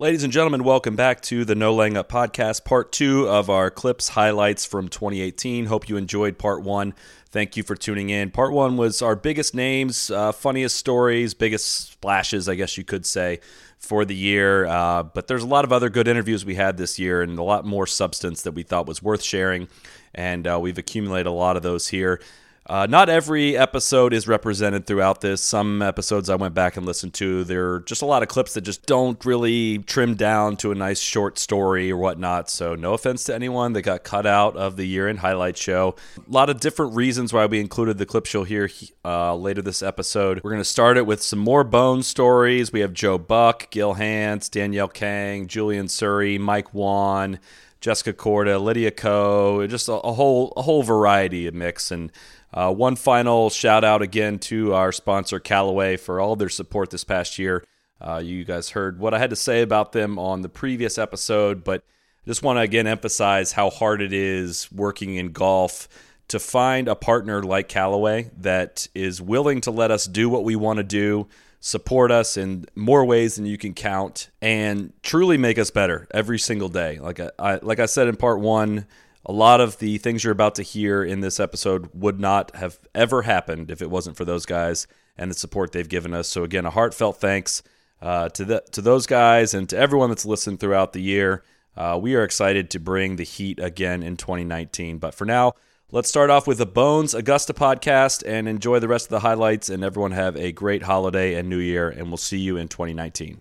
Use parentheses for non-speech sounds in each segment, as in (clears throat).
Ladies and gentlemen, welcome back to the No Laying Up podcast, part two of our clips highlights from 2018. Hope you enjoyed part one. Thank you for tuning in. Part one was our biggest names, uh, funniest stories, biggest splashes, I guess you could say, for the year. Uh, but there's a lot of other good interviews we had this year and a lot more substance that we thought was worth sharing. And uh, we've accumulated a lot of those here. Uh, not every episode is represented throughout this. Some episodes I went back and listened to, there are just a lot of clips that just don't really trim down to a nice short story or whatnot. So, no offense to anyone that got cut out of the year end highlight show. A lot of different reasons why we included the clips you'll hear uh, later this episode. We're going to start it with some more bone stories. We have Joe Buck, Gil Hanse, Danielle Kang, Julian Suri, Mike Whan. Jessica Korda, Lydia Ko, just a, a whole a whole variety of mix. And uh, one final shout out again to our sponsor Callaway for all their support this past year. Uh, you guys heard what I had to say about them on the previous episode, but I just want to again emphasize how hard it is working in golf to find a partner like Callaway that is willing to let us do what we want to do support us in more ways than you can count and truly make us better every single day like I, I, like I said in part 1 a lot of the things you're about to hear in this episode would not have ever happened if it wasn't for those guys and the support they've given us so again a heartfelt thanks uh, to the to those guys and to everyone that's listened throughout the year uh, we are excited to bring the heat again in 2019 but for now Let's start off with the Bones Augusta podcast and enjoy the rest of the highlights. And everyone have a great holiday and new year. And we'll see you in 2019.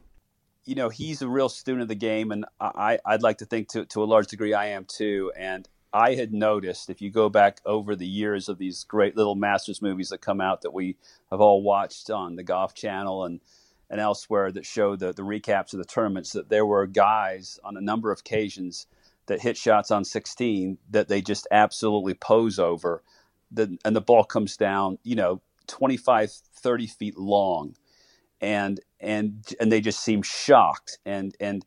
You know, he's a real student of the game, and I, I'd like to think to, to a large degree I am too. And I had noticed if you go back over the years of these great little Masters movies that come out that we have all watched on the Golf Channel and and elsewhere that show the, the recaps of the tournaments, that there were guys on a number of occasions that hit shots on 16 that they just absolutely pose over. The, and the ball comes down you know 25 30 feet long. And and and they just seem shocked. And and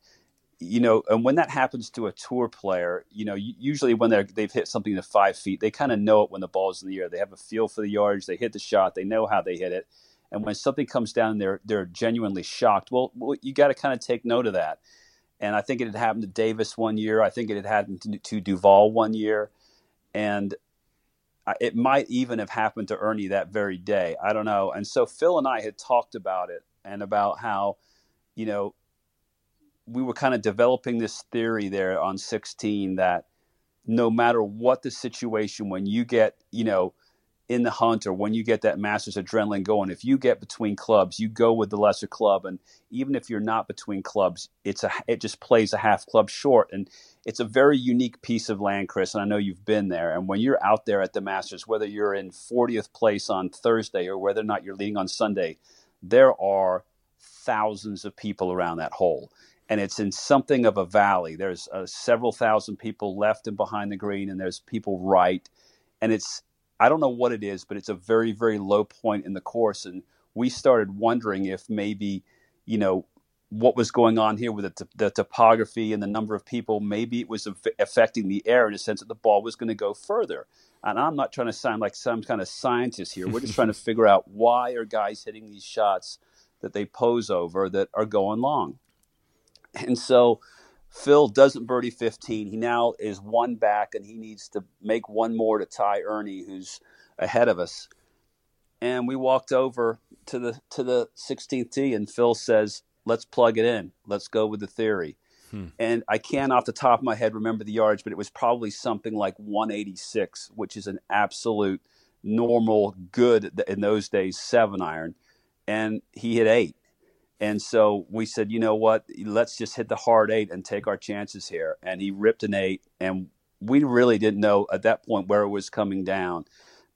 you know and when that happens to a tour player you know usually when they're they've hit something to five feet they kind of know it when the ball's in the air they have a feel for the yardage they hit the shot they know how they hit it and when something comes down they're they're genuinely shocked well, well you got to kind of take note of that and I think it had happened to Davis one year. I think it had happened to, to Duval one year, and it might even have happened to Ernie that very day. I don't know. And so Phil and I had talked about it and about how, you know, we were kind of developing this theory there on 16 that no matter what the situation, when you get, you know, in the hunt or when you get that master's adrenaline going if you get between clubs you go with the lesser club. And even if you're not between clubs it's a it just plays a half club short. And it's a very unique piece of land chris and i know you've been there. And when you're out there at the masters whether you're in 40th place on thursday or whether or not you're leading on sunday there are thousands of people around that hole and it's in something of a valley there's uh, several thousand people left and behind the green and there's people right and it's I don't know what it is, but it's a very, very low point in the course. And we started wondering if maybe, you know, what was going on here with the, the topography and the number of people, maybe it was affecting the air in a sense that the ball was going to go further. And I'm not trying to sound like some kind of scientist here. We're just trying to (laughs) figure out why are guys hitting these shots that they pose over that are going long. And so Phil doesn't birdie 15. He now is one back, and he needs to make one more to tie Ernie, who's ahead of us. And we walked over to the to the 16th tee, and Phil says, "Let's plug it in. Let's go with the theory." Hmm. And I can't, off the top of my head, remember the yards, but it was probably something like 186, which is an absolute normal good in those days seven iron. And he hit eight. And so we said, you know what? Let's just hit the hard eight and take our chances here. And he ripped an eight, and we really didn't know at that point where it was coming down,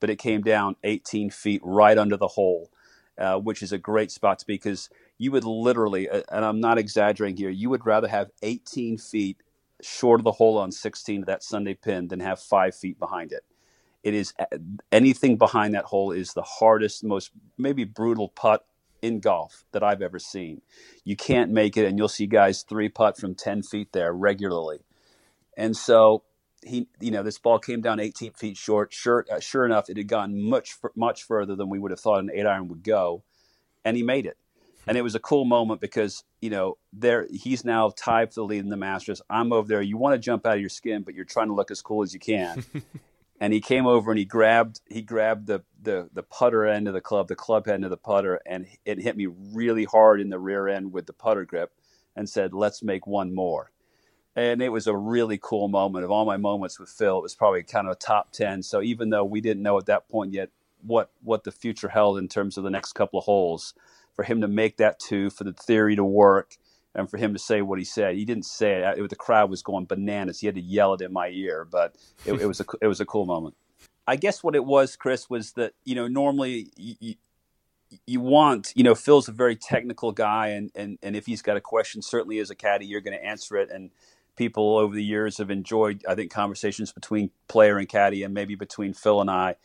but it came down 18 feet right under the hole, uh, which is a great spot to be because you would literally, uh, and I'm not exaggerating here, you would rather have 18 feet short of the hole on 16 to that Sunday pin than have five feet behind it. It is anything behind that hole is the hardest, most maybe brutal putt in golf that I've ever seen. You can't make it, and you'll see guys three putt from 10 feet there regularly. And so he, you know, this ball came down 18 feet short. Sure, uh, sure enough, it had gone much, much further than we would have thought an eight iron would go, and he made it. And it was a cool moment because you know there he's now tied for the lead in the Masters. I'm over there. You want to jump out of your skin, but you're trying to look as cool as you can. (laughs) and he came over and he grabbed he grabbed the, the the putter end of the club, the club end of the putter, and it hit me really hard in the rear end with the putter grip, and said, "Let's make one more." and it was a really cool moment. Of all my moments with Phil, it was probably kind of a top ten. So even though we didn't know at that point yet what what the future held in terms of the next couple of holes, for him to make that two, for the theory to work, and for him to say what he said, he didn't say it. it the crowd was going bananas. He had to yell it in my ear, but it, it was a it was a cool moment. I guess what it was, Chris, was that you know normally. You, you want, you know, Phil's a very technical guy, and, and, and if he's got a question, certainly as a caddy, you're going to answer it. And people over the years have enjoyed, I think, conversations between player and caddy, and maybe between Phil and I,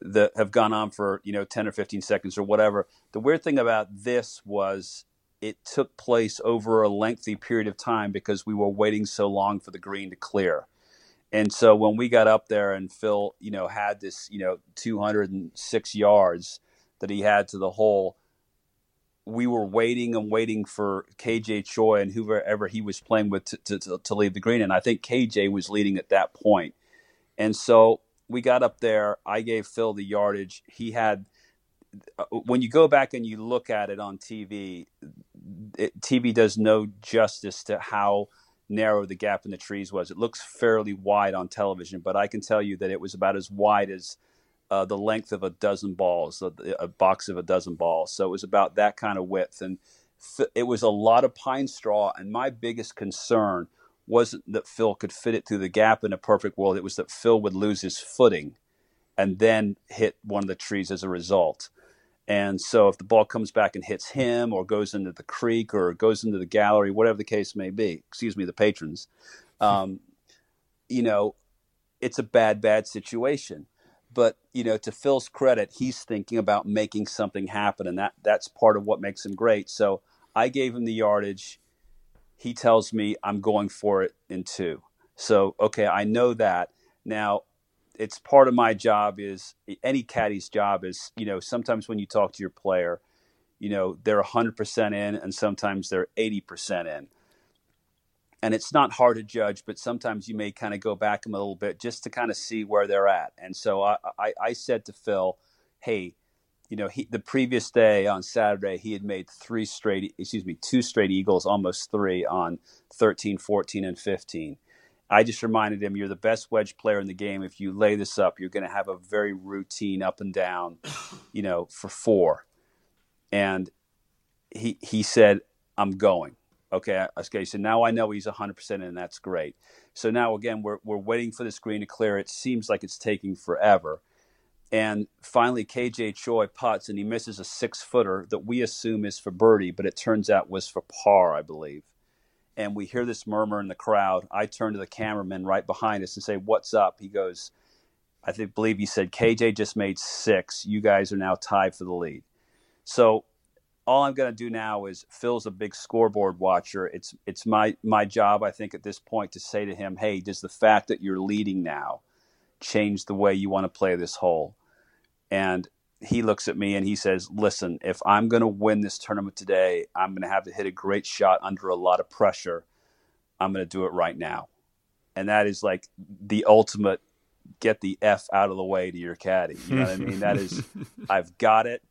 that have gone on for you know 10 or 15 seconds or whatever. The weird thing about this was it took place over a lengthy period of time because we were waiting so long for the green to clear. And so when we got up there and Phil, you know, had this, you know, 206 yards that he had to the hole, we were waiting and waiting for KJ Choi and whoever he was playing with to, to, to, leave the green. And I think KJ was leading at that point. And so we got up there. I gave Phil the yardage. He had, when you go back and you look at it on TV, it, TV does no justice to how narrow the gap in the trees was. It looks fairly wide on television, but I can tell you that it was about as wide as uh, the length of a dozen balls, a, a, box of a dozen balls. So it was about that kind of width. And it was a lot of pine straw. And my biggest concern wasn't that Phil could fit it through the gap in a perfect world, it was that Phil would lose his footing and then hit one of the trees as a result. And so if the ball comes back and hits him or goes into the creek or goes into the gallery, whatever the case may be, excuse me, the patrons, um, you know, it's a bad, bad situation. But you know to phil's credit he's thinking about making something happen and that that's part of what makes him great. So i gave him the yardage. He tells me i'm going for it in two. So okay i know that. Now it's part of my job is any caddy's job is you know sometimes when you talk to your player you know they're 100% in and sometimes they're 80% in and it's not hard to judge, but sometimes you may kind of go back a little bit just to kind of see where they're at. And so I, I, I said to Phil, hey, you know, he, the previous day on Saturday, he had made three straight, excuse me, two straight Eagles, almost three on 13, 14, and 15. I just reminded him, you're the best wedge player in the game. If you lay this up, you're going to have a very routine up and down, you know, for four. And he, he said, I'm going. Okay, okay. So now I know he's 100%, and that's great. So now again, we're we're waiting for the screen to clear. It seems like it's taking forever. And finally, KJ Choi putts and he misses a six footer that we assume is for birdie, but it turns out was for par, I believe. And we hear this murmur in the crowd. I turn to the cameraman right behind us and say, What's up? He goes, I think, believe he said, KJ just made six. You guys are now tied for the lead. So all I'm going to do now is Phil's a big scoreboard watcher. It's it's my my job, I think, at this point to say to him, "Hey, does the fact that you're leading now change the way you want to play this hole?" And he looks at me and he says, "Listen, if I'm going to win this tournament today, I'm going to have to hit a great shot under a lot of pressure. I'm going to do it right now." And that is like the ultimate get the f out of the way to your caddy. You know what I mean? That is, (laughs) I've got it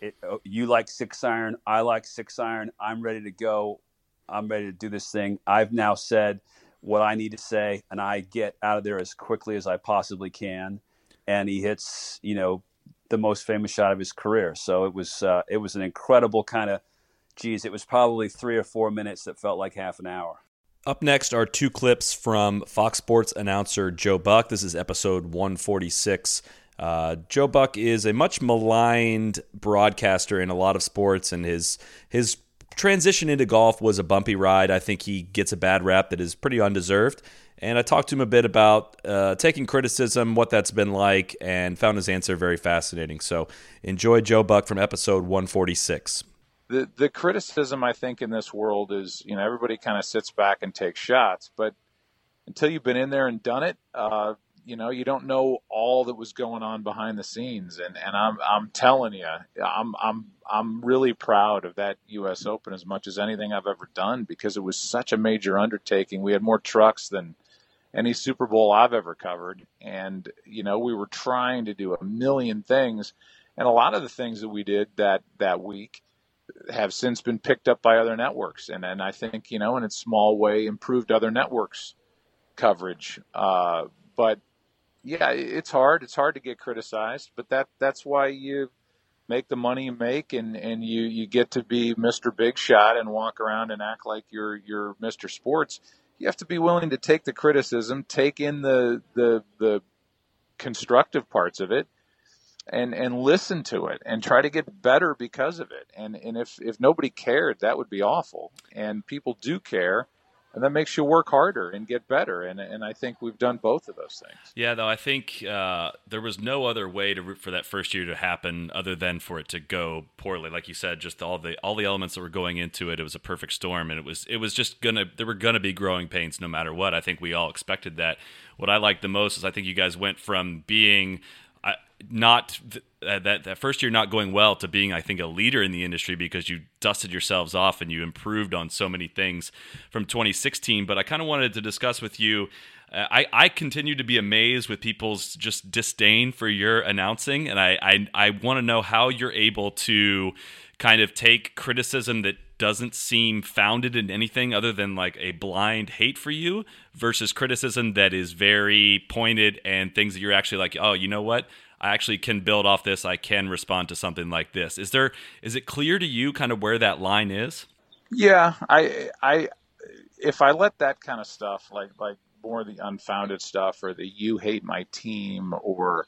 it, oh, you like six iron, I like six iron. I'm ready to go. I'm ready to do this thing. I've now said what I need to say, and I get out of there as quickly as I possibly can. And he hits, you know, the most famous shot of his career. So it was uh, it was an incredible kind of, geez, it was probably three or four minutes that felt like half an hour. Up next are two clips from Fox Sports announcer Joe Buck. This is episode 146. Uh, Joe Buck is a much maligned broadcaster in a lot of sports, and his his transition into golf was a bumpy ride. I think he gets a bad rap that is pretty undeserved. And I talked to him a bit about uh, taking criticism, what that's been like, and found his answer very fascinating. So enjoy Joe Buck from episode 146. The, the criticism, I think, in this world is, you know, everybody kind of sits back and takes shots. But until you've been in there and done it, uh, you know, you don't know all that was going on behind the scenes. And, and I'm, I'm telling you, I'm, I'm, I'm really proud of that U.S. Open as much as anything I've ever done because it was such a major undertaking. We had more trucks than any Super Bowl I've ever covered. And, you know, we were trying to do a million things. And a lot of the things that we did that, that week have since been picked up by other networks. And, and I think, you know, in a small way, improved other networks' coverage. Uh, but yeah, it's hard. It's hard to get criticized, but that that's why you make the money you make and, and you, you get to be Mr. Big Shot and walk around and act like you're you're Mr. Sports. You have to be willing to take the criticism, take in the the the constructive parts of it and and listen to it and try to get better because of it. And and if if nobody cared, that would be awful. And people do care and that makes you work harder and get better. And and I think we've done both of those things. Yeah, though I think uh, there was no other way to for that first year to happen other than for it to go poorly. Like you said, just all the all the elements that were going into it, it was a perfect storm, and it was it was just gonna there were gonna be growing pains no matter what. I think we all expected that. What I liked the most is I think you guys went from being not uh, that that first year not going well to being I think a leader in the industry because you dusted yourselves off and you improved on so many things from 2016 but I kind of wanted to discuss with you uh, I, I continue to be amazed with people's just disdain for your announcing and I I, I want to know how you're able to kind of take criticism that doesn't seem founded in anything other than like a blind hate for you versus criticism that is very pointed and things that you're actually like, oh, you know what? I actually can build off this. I can respond to something like this. Is there is it clear to you kind of where that line is? Yeah, I I if I let that kind of stuff like like more the unfounded stuff or the you hate my team or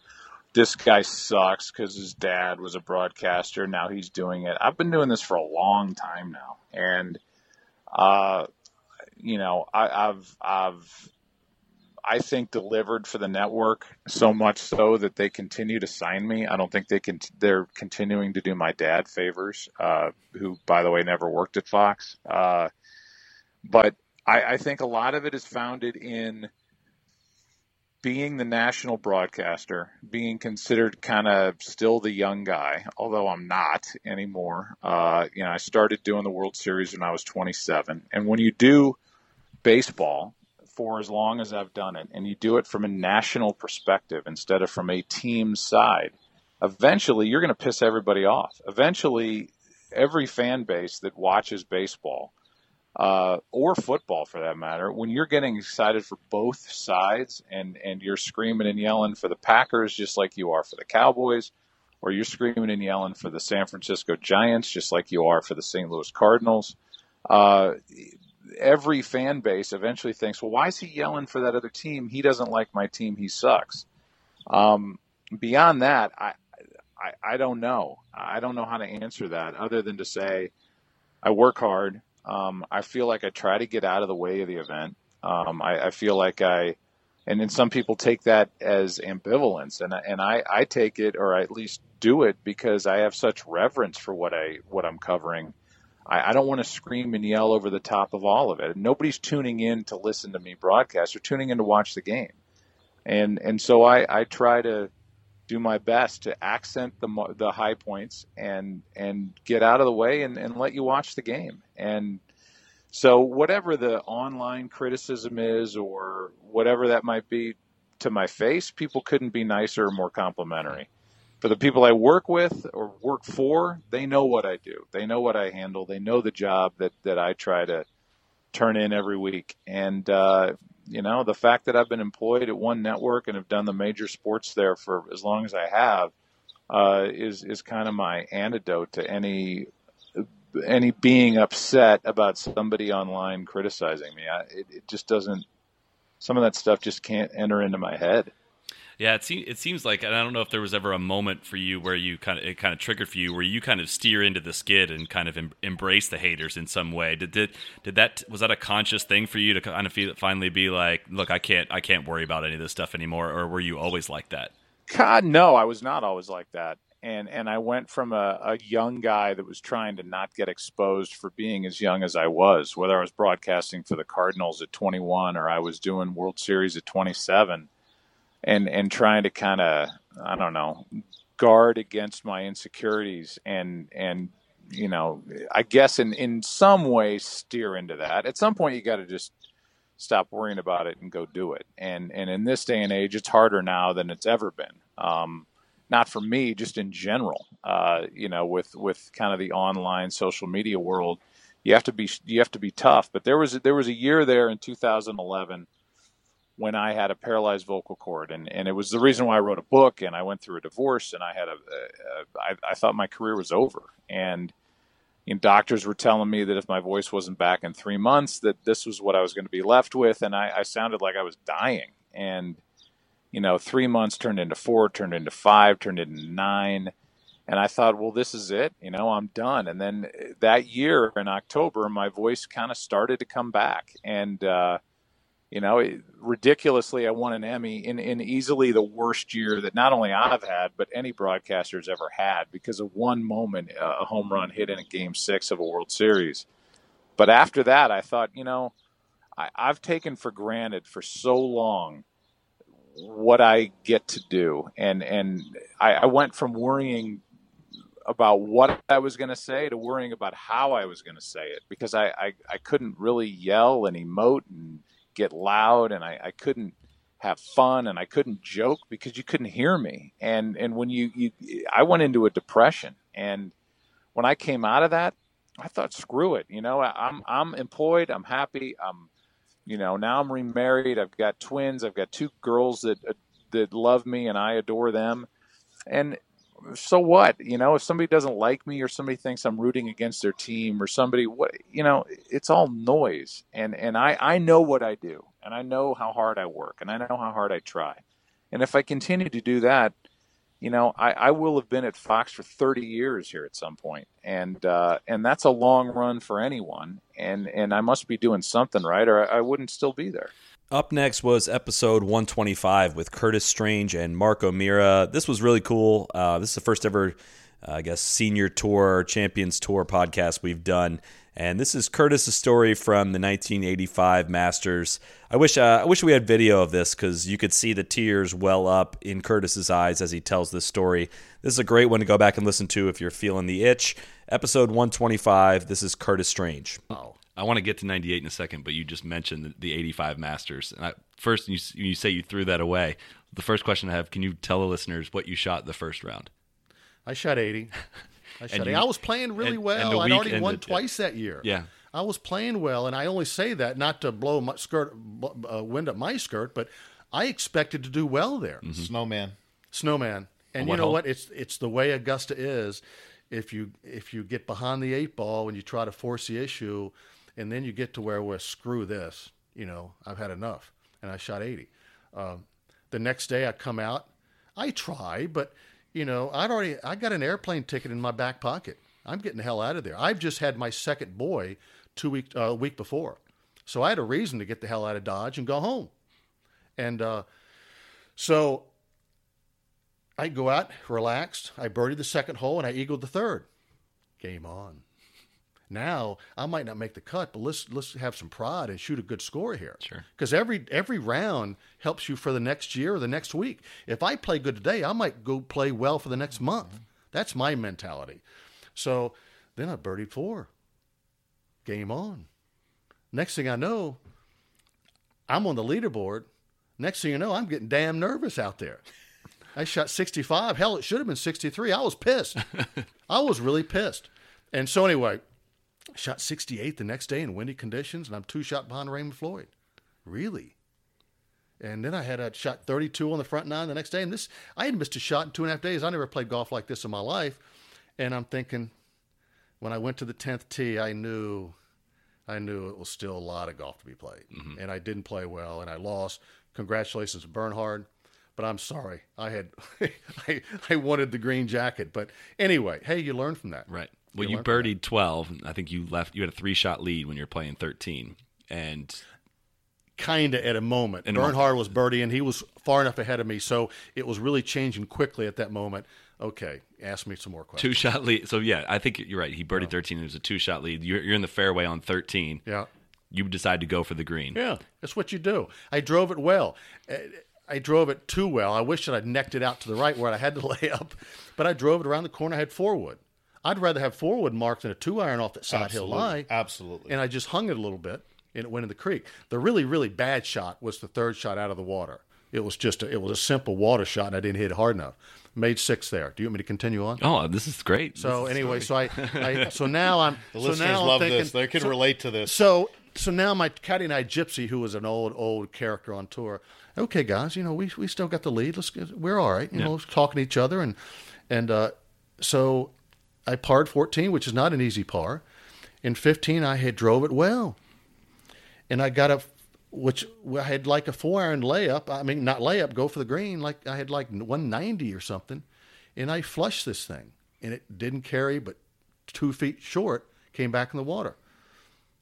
this guy sucks because his dad was a broadcaster. Now he's doing it. I've been doing this for a long time now, and uh, you know, I, I've I've I think delivered for the network so much so that they continue to sign me. I don't think they can. They're continuing to do my dad favors, uh, who, by the way, never worked at Fox. Uh, but I, I think a lot of it is founded in being the national broadcaster, being considered kind of still the young guy, although I'm not anymore. Uh, you know, I started doing the World Series when I was 27, and when you do baseball for as long as I've done it, and you do it from a national perspective instead of from a team side, eventually you're going to piss everybody off. Eventually, every fan base that watches baseball uh, or football for that matter, when you're getting excited for both sides and, and you're screaming and yelling for the Packers just like you are for the Cowboys, or you're screaming and yelling for the San Francisco Giants just like you are for the St. Louis Cardinals, uh, every fan base eventually thinks, well, why is he yelling for that other team? He doesn't like my team. He sucks. Um, beyond that, I, I, I don't know. I don't know how to answer that other than to say I work hard. Um, I feel like I try to get out of the way of the event. Um, I, I feel like I, and then some people take that as ambivalence, and and I, I take it, or I at least do it, because I have such reverence for what I what I'm covering I, I don't want to scream and yell over the top of all of it. Nobody's tuning in to listen to me broadcast; they're tuning in to watch the game, and and so I, I try to do my best to accent the the high points and and get out of the way and, and let you watch the game. And so whatever the online criticism is or whatever that might be to my face, people couldn't be nicer or more complimentary for the people I work with or work for, they know what I do. They know what I handle. They know the job that, that I try to turn in every week. And, uh, you know, the fact that I've been employed at one network and have done the major sports there for as long as I have uh, is is kind of my antidote to any any being upset about somebody online criticizing me. I, it, it just doesn't. Some of that stuff just can't enter into my head. Yeah, it seems it seems like and I don't know if there was ever a moment for you where you kind of it kind of triggered for you where you kind of steer into the skid and kind of em- embrace the haters in some way. Did did did that was that a conscious thing for you to kind of feel finally be like, look, I can't I can't worry about any of this stuff anymore, or were you always like that? God, no, I was not always like that. And and I went from a, a young guy that was trying to not get exposed for being as young as I was, whether I was broadcasting for the Cardinals at 21 or I was doing World Series at 27 and and trying to kind of I don't know guard against my insecurities and and you know I guess in in some way steer into that. At some point, you got to just stop worrying about it and go do it. And and in this day and age, it's harder now than it's ever been. Um, not for me, just in general. Uh, you know, with with kind of the online social media world, you have to be you have to be tough. But there was there was a year there in 2011 when I had a paralyzed vocal cord, and, and it was the reason why I wrote a book, and I went through a divorce, and I had a, a, a I, I thought my career was over, and doctors were telling me that if my voice wasn't back in three months, that this was what I was going to be left with, and I, I sounded like I was dying, and you know, three months turned into four, turned into five, turned into nine. And I thought, well, this is it. You know, I'm done. And then that year in October, my voice kind of started to come back. And, uh, you know, ridiculously, I won an Emmy in, in easily the worst year that not only I've had, but any broadcaster's ever had because of one moment, a home run hit in a game six of a World Series. But after that, I thought, you know, I, I've taken for granted for so long what I get to do. And, and I, I went from worrying about what I was going to say to worrying about how I was going to say it because I, I, I couldn't really yell and emote and get loud and I, I couldn't have fun and I couldn't joke because you couldn't hear me. And and when you, you I went into a depression and when I came out of that, I thought screw it. You know, I'm I'm employed, I'm happy, I'm you know, now I'm remarried, I've got twins, I've got two girls that uh, that love me and I adore them. And so what? You know, if somebody doesn't like me or somebody thinks I'm rooting against their team or somebody what you know, it's all noise. And and I I know what I do and I know how hard I work and I know how hard I try. And if I continue to do that, you know, I, I will have been at Fox for 30 years here at some point, and uh, and that's a long run for anyone. And and I must be doing something right, or I wouldn't still be there. Up next was episode 125 with Curtis Strange and Mark O'Meara. This was really cool. Uh, this is the first ever, uh, I guess, senior tour, Champions Tour podcast we've done. And this is Curtis's story from the 1985 Masters. I wish uh, I wish we had video of this because you could see the tears well up in Curtis's eyes as he tells this story. This is a great one to go back and listen to if you're feeling the itch. Episode 125. This is Curtis Strange. Oh. I want to get to 98 in a second, but you just mentioned the, the 85 Masters. And I, first, you, you say you threw that away. The first question I have can you tell the listeners what you shot the first round? I shot 80. (laughs) I shot you, 80. I was playing really and, well. And I'd already ended, won twice yeah. that year. Yeah. I was playing well, and I only say that not to blow my skirt, uh, wind up my skirt, but I expected to do well there. Mm-hmm. Snowman. Snowman. And you know hole? what? It's it's the way Augusta is. If you if you get behind the eight ball and you try to force the issue, and then you get to where, well, screw this, you know, I've had enough, and I shot 80. Um, the next day I come out, I try, but you know, I'd already I got an airplane ticket in my back pocket. I'm getting the hell out of there. I've just had my second boy two week uh, week before, so I had a reason to get the hell out of Dodge and go home, and uh, so I go out relaxed. I birdied the second hole and I eagled the third. Game on. Now I might not make the cut, but let's let's have some pride and shoot a good score here. Sure. Because every every round helps you for the next year or the next week. If I play good today, I might go play well for the next month. Mm-hmm. That's my mentality. So then I birdied four. Game on. Next thing I know, I'm on the leaderboard. Next thing you know, I'm getting damn nervous out there. I shot 65. Hell, it should have been 63. I was pissed. (laughs) I was really pissed. And so anyway, Shot 68 the next day in windy conditions, and I'm two shot behind Raymond Floyd. Really? And then I had a shot 32 on the front nine the next day. And this, I had missed a shot in two and a half days. I never played golf like this in my life. And I'm thinking, when I went to the 10th tee, I knew, I knew it was still a lot of golf to be played. Mm-hmm. And I didn't play well, and I lost. Congratulations Bernhard. But I'm sorry, I had (laughs) I, I wanted the green jacket. But anyway, hey, you learn from that, Right. Well, You birdied 12. I think you left. You had a three shot lead when you were playing 13. And kind of at a moment. In a moment. Bernhard was birdieing. He was far enough ahead of me, so it was really changing quickly at that moment. Okay, ask me some more questions. two shot lead. So, yeah, I think you're right. He birdied 13. It was a two shot lead. You're, you're in the fairway on 13. Yeah, You decide to go for the green. yeah, that's what you do. I drove it well. Uh, I drove it too well. I wish that I'd necked it out to the right where I had to (laughs) lay up, but I drove it around the corner. I had four wood. I'd rather have four wood marked than a two iron off that side hill lie. Absolutely. and I just hung it a little bit, and it went in the creek. The really, really bad shot was the third shot out of the water. It was just a, it was a simple water shot, and I didn't hit it hard enough. Made six there. Do you want me to continue on? Oh, this is great. So anyway, so I, I (laughs) so now I'm the so listeners now I'm love thinking, this. They can so, relate to this. So so now my caddy and I, Gypsy, who was an old old character on tour. Okay, guys, you know we we still got the lead. Let's get, we're all right. You know, talking to each other and and uh, so I parred 14, which is not an easy par. In 15, I had drove it well, and I got a which I had like a four iron layup. I mean, not layup, go for the green. Like I had like 190 or something, and I flushed this thing, and it didn't carry, but two feet short came back in the water.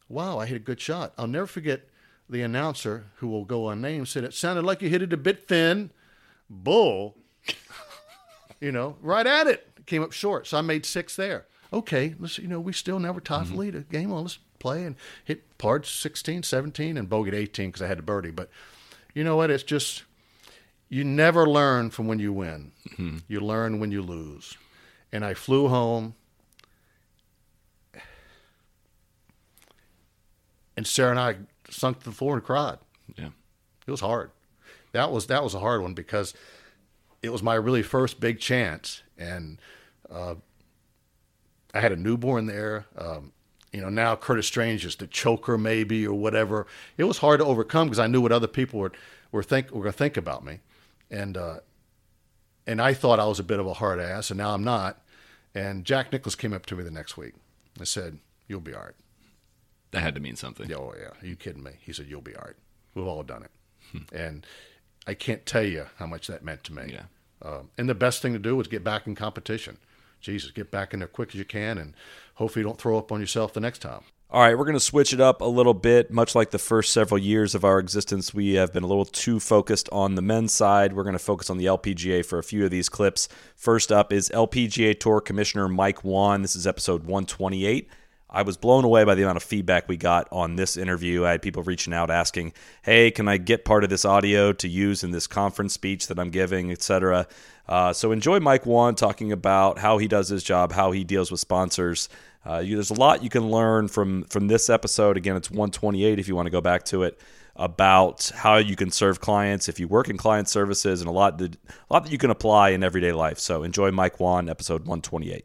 Wow, I hit a good shot. I'll never forget the announcer, who will go unnamed, said it sounded like you hit it a bit thin. Bull, (laughs) you know, right at it. Came up short, so I made six there. Okay, let's you know we still never tied the mm-hmm. lead. A game on, let's play and hit par 16, 17, and bogeyed 18 because I had a birdie. But you know what? It's just you never learn from when you win. Mm-hmm. You learn when you lose. And I flew home, and Sarah and I sunk to the floor and cried. yeah. It was hard. That was that was a hard one because it was my really first big chance, and uh, I had a newborn there. Um, you know, now Curtis Strange is the choker maybe or whatever. It was hard to overcome because I knew what other people were were think were going to think about me, and uh, and I thought I was a bit of a hard ass, and now I'm not. And Jack Nicklaus came up to me the next week and said, "You'll be all right." That had to mean something. Yeah, Oh yeah, are you kidding me? He said, "You'll be all right. We've all done it," and I can't tell you how much that meant to me. Yeah. Um, and the best thing to do was get back in competition. Jesus, get back in there quick as you can, and hopefully you don't throw up on yourself the next time. All right, we're going to switch it up a little bit. Much like the first several years of our existence, we have been a little too focused on the men's side. We're going to focus on the LPGA for a few of these clips. First up is LPGA Tour Commissioner Mike Whan. This is episode 128. I was blown away by the amount of feedback we got on this interview. I had people reaching out asking, "Hey, can I get part of this audio to use in this conference speech that I'm giving, etc." Uh, so enjoy Mike Whan talking about how he does his job, how he deals with sponsors. Uh, you, there's a lot you can learn from from this episode. Again, it's 128 if you want to go back to it about how you can serve clients if you work in client services, and a lot that, a lot that you can apply in everyday life. So enjoy Mike Whan, episode 128.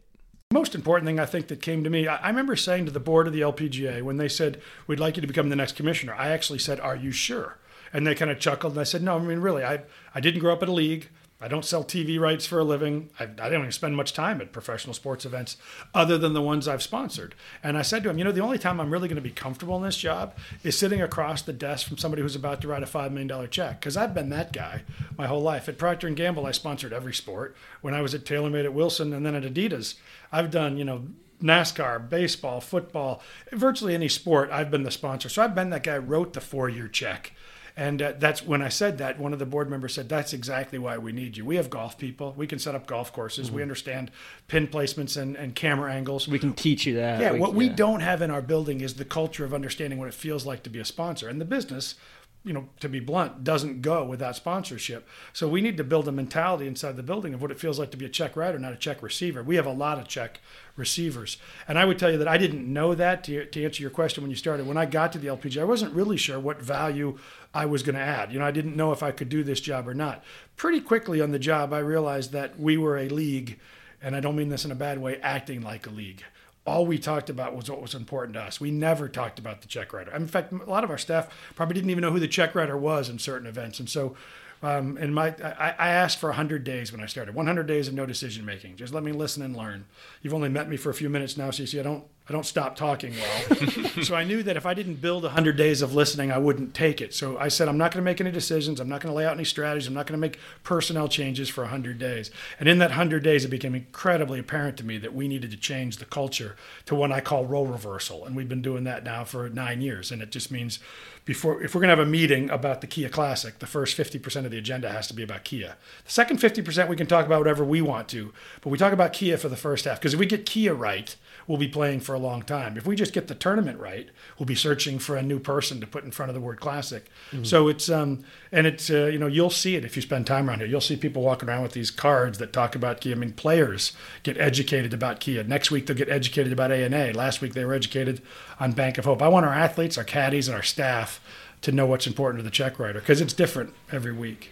most important thing I think that came to me, I I remember saying to the board of the LPGA when they said, We'd like you to become the next commissioner, I actually said, Are you sure? And they kind of chuckled and I said, No, I mean, really, I, I didn't grow up at a league. I don't sell TV rights for a living. I, I don't even spend much time at professional sports events other than the ones I've sponsored. And I said to him, you know, the only time I'm really going to be comfortable in this job is sitting across the desk from somebody who's about to write a $5 million check. Because I've been that guy my whole life. At Procter & Gamble, I sponsored every sport. When I was at TaylorMade at Wilson and then at Adidas, I've done, you know, NASCAR, baseball, football, virtually any sport, I've been the sponsor. So I've been that guy who wrote the four year check. And uh, that's when I said that, one of the board members said, That's exactly why we need you. We have golf people. We can set up golf courses. We understand pin placements and, and camera angles. We can teach you that. Yeah, We- what we don't have in our building is the culture of understanding what it feels like to be a sponsor. And the business, you know, to be blunt, doesn't go without sponsorship. So we need to build a mentality inside the building of what it feels like to be a check writer, not a check receiver. We have a lot of check receivers. And I would tell you that I didn't know that to, to answer your question when you started. When I got to the LPG, I wasn't really sure what value I was going to add. You know, I didn't know if I could do this job or not. Pretty quickly on the job, I realized that we were a league, and I don't mean this in a bad way, acting like a league all we talked about was what was important to us. We never talked about the check writer. In fact, a lot of our staff probably didn't even know who the check writer was in certain events. And so, um, and my, I, I asked for 100 days when I started 100 days of no decision making. Just let me listen and learn. You've only met me for a few minutes now, so you see, I don't I don't stop talking well. (laughs) so I knew that if I didn't build 100 days of listening, I wouldn't take it. So I said, I'm not going to make any decisions. I'm not going to lay out any strategies. I'm not going to make personnel changes for 100 days. And in that 100 days, it became incredibly apparent to me that we needed to change the culture to what I call role reversal. And we've been doing that now for nine years. And it just means before if we're going to have a meeting about the Kia Classic, the first 50% of the agenda has to be about Kia. The second 50% we can talk about whatever we want to, but we talk about Kia for the first half because if we get Kia right, we'll be playing for a long time. If we just get the tournament right, we'll be searching for a new person to put in front of the word classic. Mm-hmm. So it's um and it's uh, you know you'll see it if you spend time around here. You'll see people walking around with these cards that talk about Kia. I mean, players get educated about Kia. Next week they'll get educated about ANA. Last week they were educated on Bank of Hope. I want our athletes, our caddies, and our staff to know what's important to the check writer because it's different every week.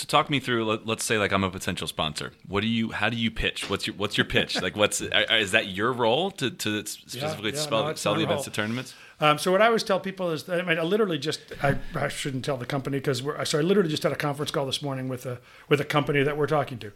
So talk me through. Let, us say like I'm a potential sponsor. What do you? How do you pitch? What's your What's your pitch? like what's (laughs) is that your role to, to specifically yeah, yeah, spell, no, sell the events to tournaments? Um, so what I always tell people is, that, I mean, I literally just I, I shouldn't tell the company because we're so I literally just had a conference call this morning with a with a company that we're talking to,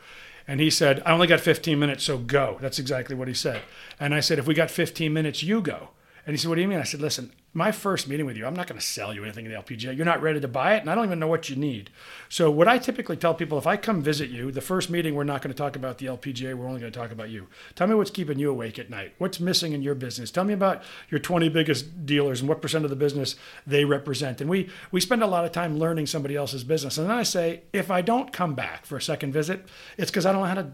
and he said I only got 15 minutes, so go. That's exactly what he said. And I said if we got 15 minutes, you go. And he said, What do you mean? I said, Listen, my first meeting with you, I'm not going to sell you anything in the LPGA. You're not ready to buy it, and I don't even know what you need. So, what I typically tell people if I come visit you, the first meeting, we're not going to talk about the LPGA. We're only going to talk about you. Tell me what's keeping you awake at night. What's missing in your business? Tell me about your 20 biggest dealers and what percent of the business they represent. And we, we spend a lot of time learning somebody else's business. And then I say, if I don't come back for a second visit, it's because I don't know how to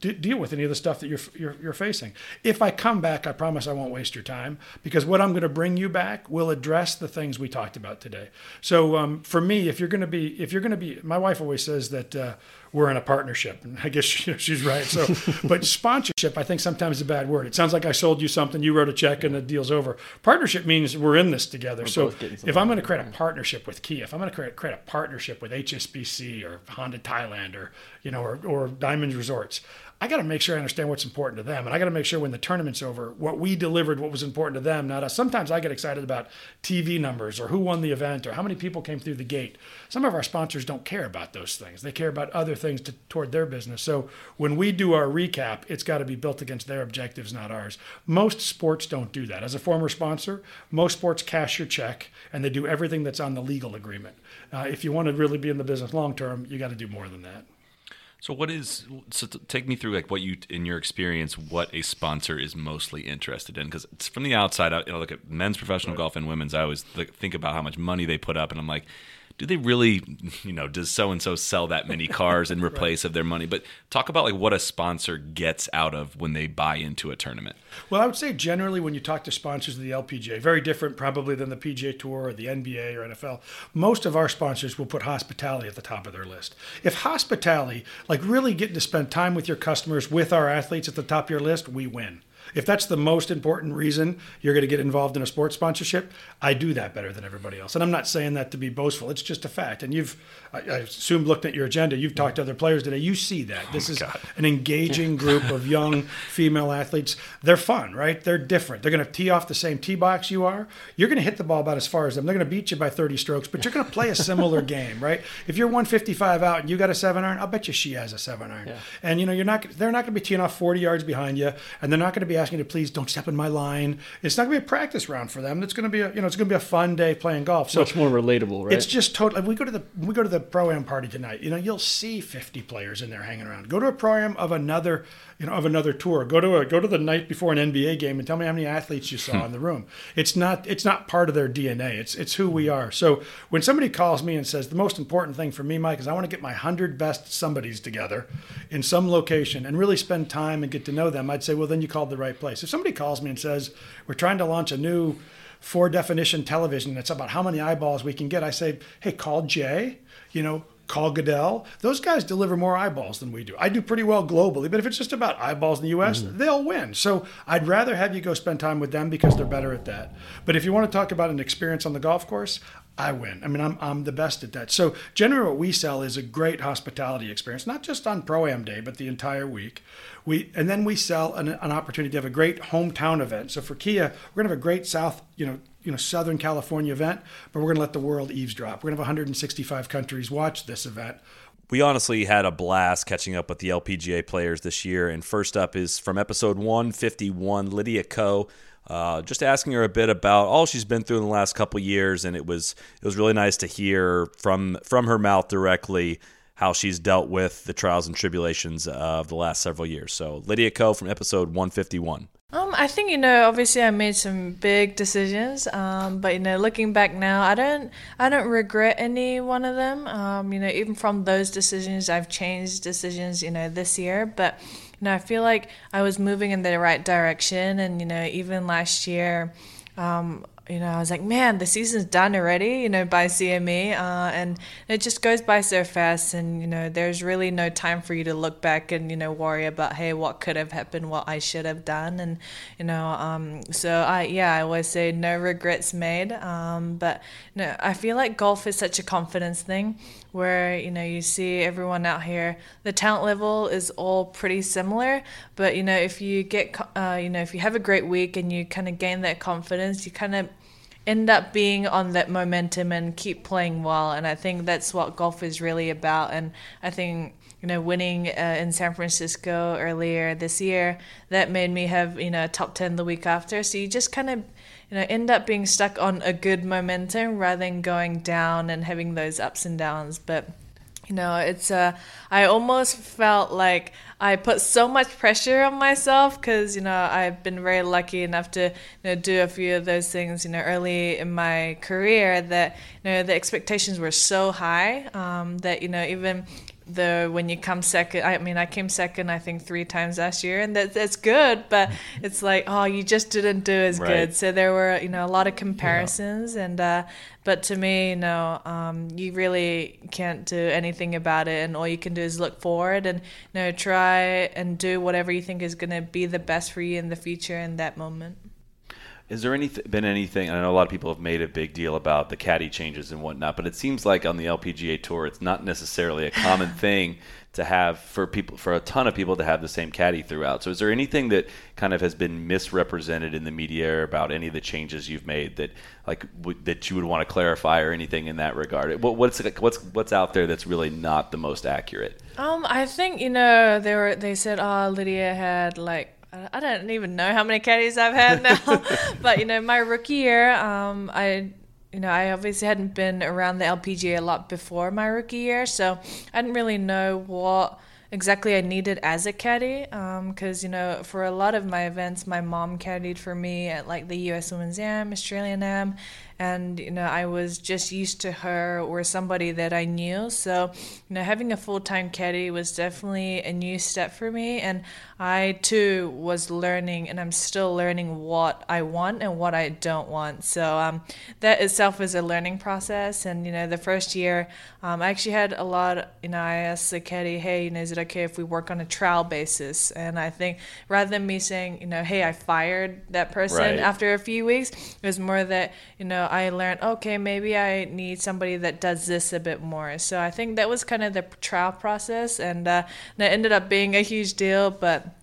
d- deal with any of the stuff that you're, you're, you're facing. If I come back, I promise I won't waste your time because what I'm going to bring you back will address the things we talked about today. So um, for me, if you're going to be, if you're going to be, my wife always says that uh, we're in a partnership, and I guess (laughs) she, she's right. So, (laughs) but sponsorship, I think sometimes is a bad word. It sounds like I sold you something, you wrote a check, and the deal's over. Partnership means we're in this together. We're so if I'm going to create a partnership with Kia, if I'm going to create, create a partnership with HSBC or Honda Thailand or you know or, or Diamonds Resorts. I got to make sure I understand what's important to them. And I got to make sure when the tournament's over, what we delivered, what was important to them, not us. Sometimes I get excited about TV numbers or who won the event or how many people came through the gate. Some of our sponsors don't care about those things. They care about other things to, toward their business. So when we do our recap, it's got to be built against their objectives, not ours. Most sports don't do that. As a former sponsor, most sports cash your check and they do everything that's on the legal agreement. Uh, if you want to really be in the business long term, you got to do more than that. So what is so take me through like what you in your experience what a sponsor is mostly interested in because it's from the outside I you know, look at men's professional right. golf and women's I always think about how much money they put up and I'm like do they really, you know, does so and so sell that many cars in (laughs) replace right. of their money? But talk about like what a sponsor gets out of when they buy into a tournament. Well, I would say generally when you talk to sponsors of the LPGA, very different probably than the PGA Tour or the NBA or NFL. Most of our sponsors will put hospitality at the top of their list. If hospitality, like really getting to spend time with your customers, with our athletes at the top of your list, we win. If that's the most important reason you're going to get involved in a sports sponsorship, I do that better than everybody else. And I'm not saying that to be boastful. It's just a fact. And you've, I, I assume, looked at your agenda. You've talked to other players today. You see that. Oh, this oh is God. an engaging (laughs) group of young female athletes. They're fun, right? They're different. They're going to tee off the same tee box you are. You're going to hit the ball about as far as them. They're going to beat you by 30 strokes, but you're going to play a similar (laughs) game, right? If you're 155 out and you got a seven iron, I'll bet you she has a seven iron. Yeah. And you know, you're not. They're not going to be teeing off 40 yards behind you, and they're not going to be asking you to please don't step in my line. It's not going to be a practice round for them. It's going to be a, you know, it's going to be a fun day playing golf. So much more relatable, right? It's just totally. We go to the we go to the pro am party tonight. You know, you'll see 50 players in there hanging around. Go to a pro am of another you know, of another tour. Go to a, go to the night before an NBA game and tell me how many athletes you saw hmm. in the room. It's not it's not part of their DNA. It's it's who we are. So when somebody calls me and says the most important thing for me, Mike, is I want to get my hundred best somebodies together in some location and really spend time and get to know them, I'd say, well, then you called the right place. If somebody calls me and says we're trying to launch a new four definition television it's about how many eyeballs we can get, I say, hey, call Jay. You know, call Goodell. Those guys deliver more eyeballs than we do. I do pretty well globally, but if it's just about eyeballs in the U.S., mm-hmm. they'll win. So I'd rather have you go spend time with them because they're better at that. But if you want to talk about an experience on the golf course, I win. I mean, I'm, I'm the best at that. So generally, what we sell is a great hospitality experience, not just on Pro Am Day, but the entire week. We and then we sell an, an opportunity to have a great hometown event. So for Kia, we're gonna have a great South, you know, you know Southern California event, but we're going to let the world eavesdrop. We're going to have 165 countries watch this event. we honestly had a blast catching up with the LPGA players this year. And first up is from episode 151, Lydia Ko. Uh, just asking her a bit about all she's been through in the last couple years, and it was it was really nice to hear from from her mouth directly how she's dealt with the trials and tribulations of the last several years. So Lydia Ko from episode 151. Um, I think you know. Obviously, I made some big decisions. Um, but you know, looking back now, I don't, I don't regret any one of them. Um, you know, even from those decisions, I've changed decisions. You know, this year, but you know, I feel like I was moving in the right direction. And you know, even last year, um, you know, I was like, man, the season's done already, you know, by CME. Uh, and it just goes by so fast. And, you know, there's really no time for you to look back and, you know, worry about, hey, what could have happened, what I should have done. And, you know, um, so I, yeah, I always say no regrets made. Um, but, you know, I feel like golf is such a confidence thing where you know you see everyone out here the talent level is all pretty similar but you know if you get uh, you know if you have a great week and you kind of gain that confidence you kind of end up being on that momentum and keep playing well. And i think that's what golf is really about. And i think you know winning uh, in san francisco earlier this year that made me have you know top 10 the week after. So you just kind of you know end up being stuck on a good momentum rather than going down and having those ups and downs. But you know it's uh i almost felt like i put so much pressure on myself because you know i've been very lucky enough to you know do a few of those things you know early in my career that you know the expectations were so high um, that you know even the when you come second i mean i came second i think three times last year and that, that's good but (laughs) it's like oh you just didn't do as Right. good. So there were you know a lot of comparisons and uh but to me you know um, you really can't do anything about it and all you can do is look forward and you know try and do whatever you think is going to be the best for you in the future in that moment Has there any been anything? I know a lot of people have made a big deal about the caddy changes and whatnot, but it seems like on the LPGA tour, it's not necessarily a common (laughs) thing to have for people for a ton of people to have the same caddy throughout. So, is there anything that kind of has been misrepresented in the media about any of the changes you've made that like w- that you would want to clarify or anything in that regard? What, what's what's what's out there that's really not the most accurate? Um, I think you know they were. They said, "Oh, Lydia had like I I don't even know how many caddies I've had now, (laughs) but you know, my rookie year, um, I." You know, I obviously hadn't been around the LPGA a lot before my rookie year, so I didn't really know what exactly I needed as a caddy. Because you know, for a lot of my events, my mom caddied for me at like the U.S. Women's Am, Australian Am, and you know, I was just used to her or somebody that I knew. So, you know, having a full time caddy was definitely a new step for me, and I too was learning, and I'm still learning what I want and what I don't want. So, um, that itself is a learning process. And you know, the first year, um, I actually had a lot. You know, I asked the caddy, "Hey, you know, is it okay if we work on a trial basis?" And I think rather than me saying, you know, "Hey, I fired that person Right. after a few weeks," it was more that you know I learned, okay, maybe I need somebody that does this a bit more. So I think that was kind of the trial process, and uh, that ended up being a huge deal, but.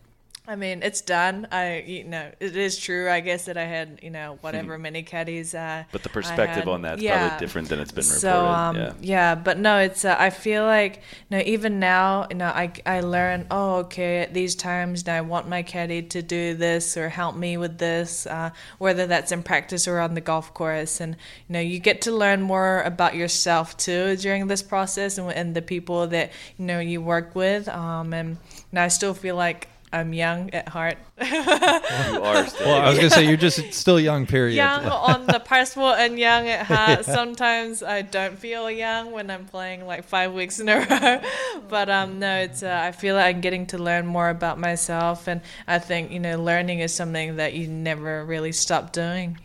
I mean, it's done. I, you know, it is true. I guess that I had, you know, whatever many caddies. Uh, But the perspective on that's Yeah. probably different than it's been reported. So um, yeah. yeah. but no, it's. Uh, I feel like you know, even now, you know, I I learn. Oh, okay, at these times, now I want my caddy to do this or help me with this, uh, whether that's in practice or on the golf course. And you know, you get to learn more about yourself too during this process and, and the people that you know you work with. Um, and, and I still feel like I'm young at heart. (laughs) You are still. Well, I was gonna say you're just (laughs) still young. Period. young on the passport and young at heart. (laughs) Sometimes I don't feel young when I'm playing like five weeks in a row. But um, no, it's uh, I feel like I'm getting to learn more about myself, and I think you know learning is something that you never really stop doing.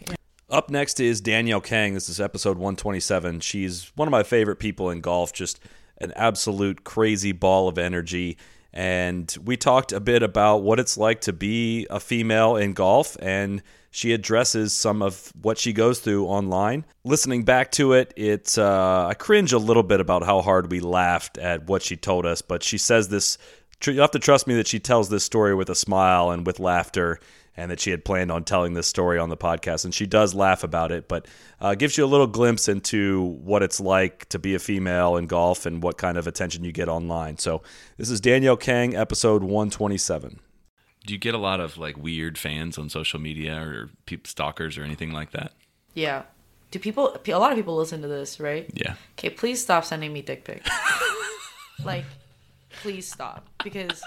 Up next is Danielle Kang. This is episode 127. She's one of my favorite people in golf, just an absolute crazy ball of energy. And we talked a bit about what it's like to be a female in golf, and she addresses some of what she goes through online. Listening back to it, it's uh, I cringe a little bit about how hard we laughed at what she told us, but she says this. You have to trust me that she tells this story with a smile and with laughter and that she had planned on telling this story on the podcast. And she does laugh about it, but uh, gives you a little glimpse into what it's like to be a female in golf and what kind of attention you get online. So this is Danielle Kang, episode 127. Do you get a lot of like weird fans on social media or peop stalkers or anything like that? Yeah. Do people? A lot of people listen to this, right? Yeah. Okay, please stop sending me dick pics. (laughs) like, please stop because,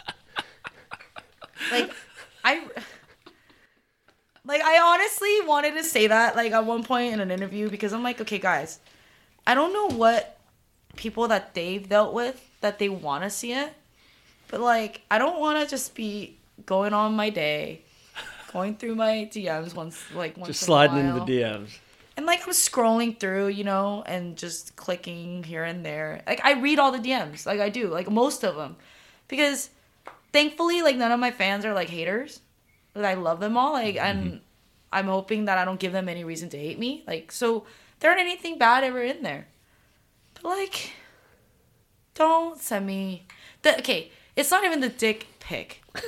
like, I. Like I honestly wanted to say that like at one point in an interview because I'm like, okay, guys, I don't know what people that they've dealt with that they want to see it, but like I don't want to just be going on my day, going through my DMs once like once Just in sliding into the DMs. And like I'm scrolling through, you know, and just clicking here and there. Like I read all the DMs, like I do, like most of them, because thankfully, like none of my fans are like haters. Like, I love them all, like, mm-hmm. and I'm hoping that I don't give them any reason to hate me. Like, so there aren't anything bad ever in there. But like, don't send me the okay. It's not even the dick pic. (laughs)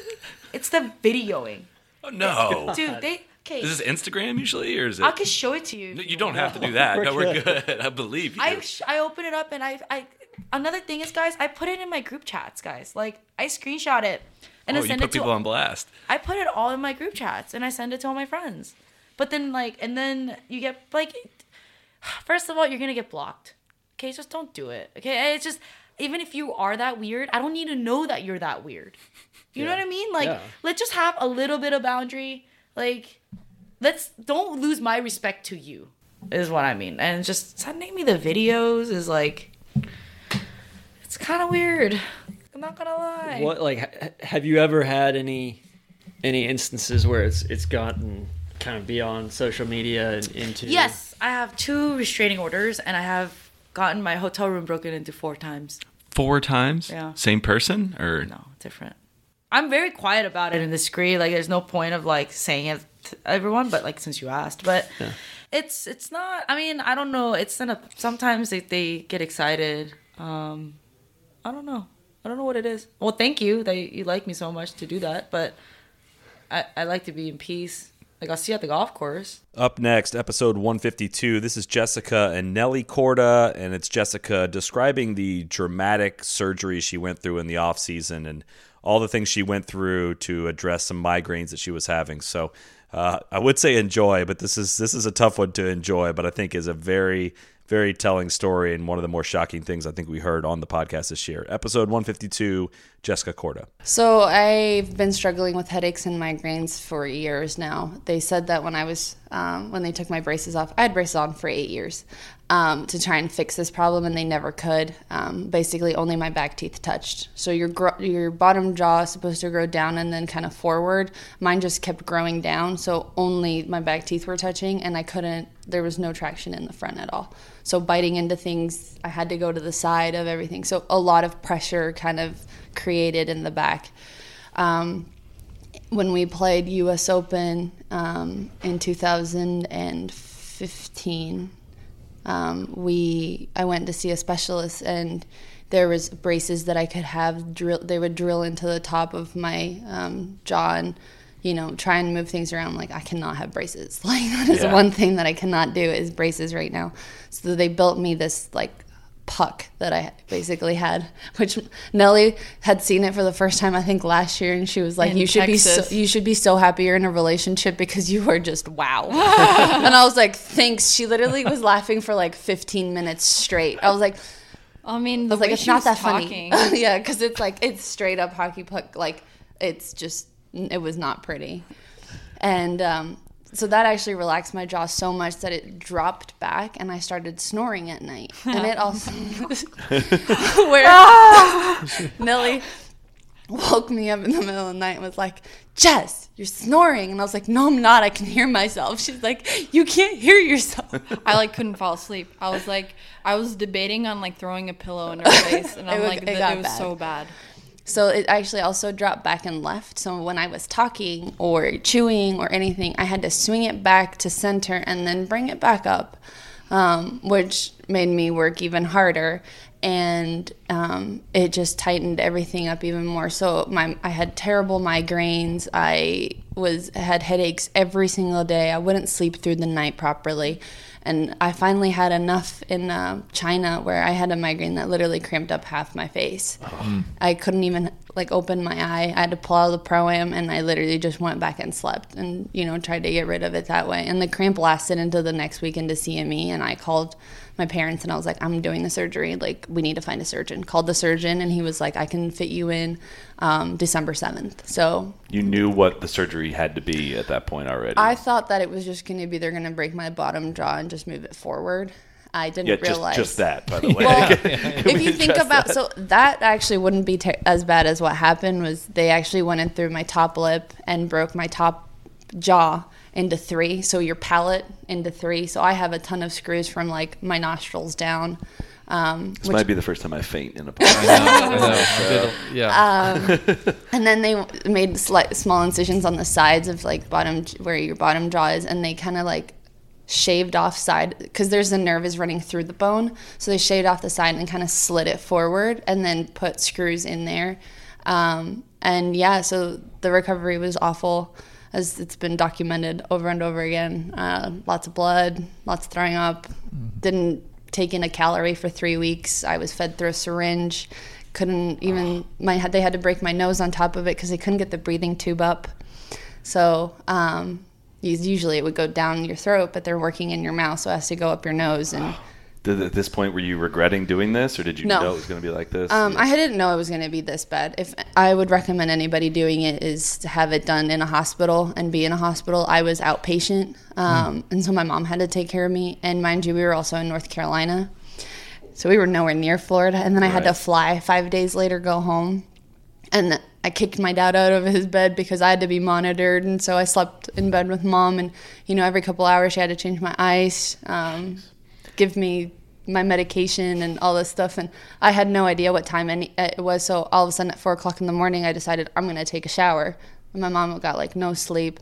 It's the videoing. Oh no, dude. They okay. Is this Instagram usually, or is it? I could show it to you. No, you don't have to do that. (laughs) No, we're good. I believe you. I sh- I open it up and I I another thing is guys I put it in my group chats guys like I screenshot it and oh, I you send put it to people on blast. I put it all in my group chats and I send it to all my friends. But then like and then you get like first of all you're gonna get blocked. Okay, just don't do it. Okay, it's just even if you are that weird, I don't need to know that you're that weird. You know what I mean? Like Yeah. let's just have a little bit of boundary. Like let's don't lose my respect to you. Is what I mean. And just sending me the videos is like it's kind of weird. I'm not gonna lie. What like ha- have you ever had any any instances where it's it's gotten kind of beyond social media and into Yes, I have two restraining orders, and I have gotten my hotel room broken into four times. Four times. Yeah. Same person or no different. I'm very quiet about it and discreet. Like, there's no point of like saying it to everyone, but like since you asked, but Yeah. it's it's not. I mean, I don't know. It's in a, sometimes they they get excited. Um, I don't know. I don't know what it is. Well, thank you that you like me so much to do that, but I I like to be in peace. Like I'll see you at the golf course. Up next, episode 152. This is Jessica and Nellie Korda, and it's Jessica describing the dramatic surgery she went through in the off season and all the things she went through to address some migraines that she was having. So uh, I would say enjoy, but this is this is a tough one to enjoy. But I think is a very very telling story and one of the more shocking things I think we heard on the podcast this year. Episode 152, Jessica Korda. So I've been struggling with headaches and migraines for years now. They said that when I was um, when they took my braces off, I had braces on for eight years um, to try and fix this problem, and they never could. Um, basically, only my back teeth touched. So your your bottom jaw is supposed to grow down and then kind of forward. Mine just kept growing down, so only my back teeth were touching, and I couldn't. There was no traction in the front at all. So biting into things, I had to go to the side of everything. So a lot of pressure kind of created in the back. Um, when we played U.S. Open um, in 2015, um, we I went to see a specialist and there was braces that I could have drill. They would drill into the top of my um, jaw and you know try and move things around. Like I cannot have braces. (laughs) Like that is Yeah. one thing that I cannot do is braces right now. So they built me this like puck that I basically had, (laughs) which Nellie had seen it for the first time I think last year, and she was like, In "You should be so you should be so happy you're in a relationship because you are just wow." (laughs) and I was like, "Thanks." She literally was laughing for like 15 minutes straight. I was like. I mean, I was like, it's not that talking. funny. yeah, because it's like it's straight up hockey puck. Like it's just it was not pretty, and um, so that actually relaxed my jaw so much that it dropped back, and I started snoring at night. And it (laughs) also (laughs) where (laughs) Nellie woke me up in the middle of the night and was like, Jess, you're snoring. And I was like, no, I'm not. I can hear myself. She's like, you can't hear yourself. I like couldn't fall asleep. I was like, I was debating on like throwing a pillow in her face, and I'm was- like, it it was bad. so bad. So it actually also dropped back and left. So when I was talking or chewing or anything, I had to swing it back to center and then bring it back up, um, which made me work even harder. and um, it just tightened everything up even more. So my I had terrible migraines. I was had headaches every single day. I wouldn't sleep through the night properly, and I finally had enough in uh, China where I had a migraine that literally cramped up half my face. I couldn't even like open my eye. I had to pull out the pro am, and I literally just went back and slept, and you know tried to get rid of it that way. And the cramp lasted into the next week into CME, and I called my parents and I was like, I'm doing the surgery. Like, we need to find a surgeon. Called the surgeon, and he was like, I can fit you in um, December 7th. So You knew what the surgery had to be at that point already. I thought that it was just going to be they're going to break my bottom jaw and just move it forward. I didn't yeah, realize just that, by the (laughs) way. Well, if (laughs) you think about that? so that actually wouldn't be ter- as bad as what happened was they actually went in through my top lip and broke my top jaw into three so your palate into three so i have a ton of screws from like my nostrils down um, This which- might be the first time I faint in a (laughs) I know, I know. (laughs) Yeah. um, (laughs) and then they made slight, small incisions on the sides of like bottom where your bottom jaw is, and they kind of like shaved off side because there's a nerve is running through the bone, so they shaved off the side and kind of slid it forward, and then put screws in there. Um, and yeah, so the recovery was awful, as it's been documented over and over again. Uh, lots of blood, lots of throwing up. Didn't take in a calorie for three weeks. I was fed through a syringe. Couldn't even my they had to break my nose on top of it because they couldn't get the breathing tube up. So um, usually it would go down your throat, but they're working in your mouth, so it has to go up your nose and. Did, at this point, were you regretting doing this, or did you No. know it was going to be like this? Um, I didn't know it was going to be this bad. If I would recommend anybody doing it is to have it done in a hospital and be in a hospital. I was outpatient, um, and so my mom had to take care of me. And mind you, we were also in North Carolina, so we were nowhere near Florida. And then I had to fly five days later, go home, and I kicked my dad out of his bed because I had to be monitored, and so I slept in bed with mom. And you know, every couple hours she had to change my ice, um, give me my medication and all this stuff. And I had no idea what time any, uh, it was. So all of a sudden, at four o'clock in the morning, I decided I'm going to take a shower. And my mom got like no sleep.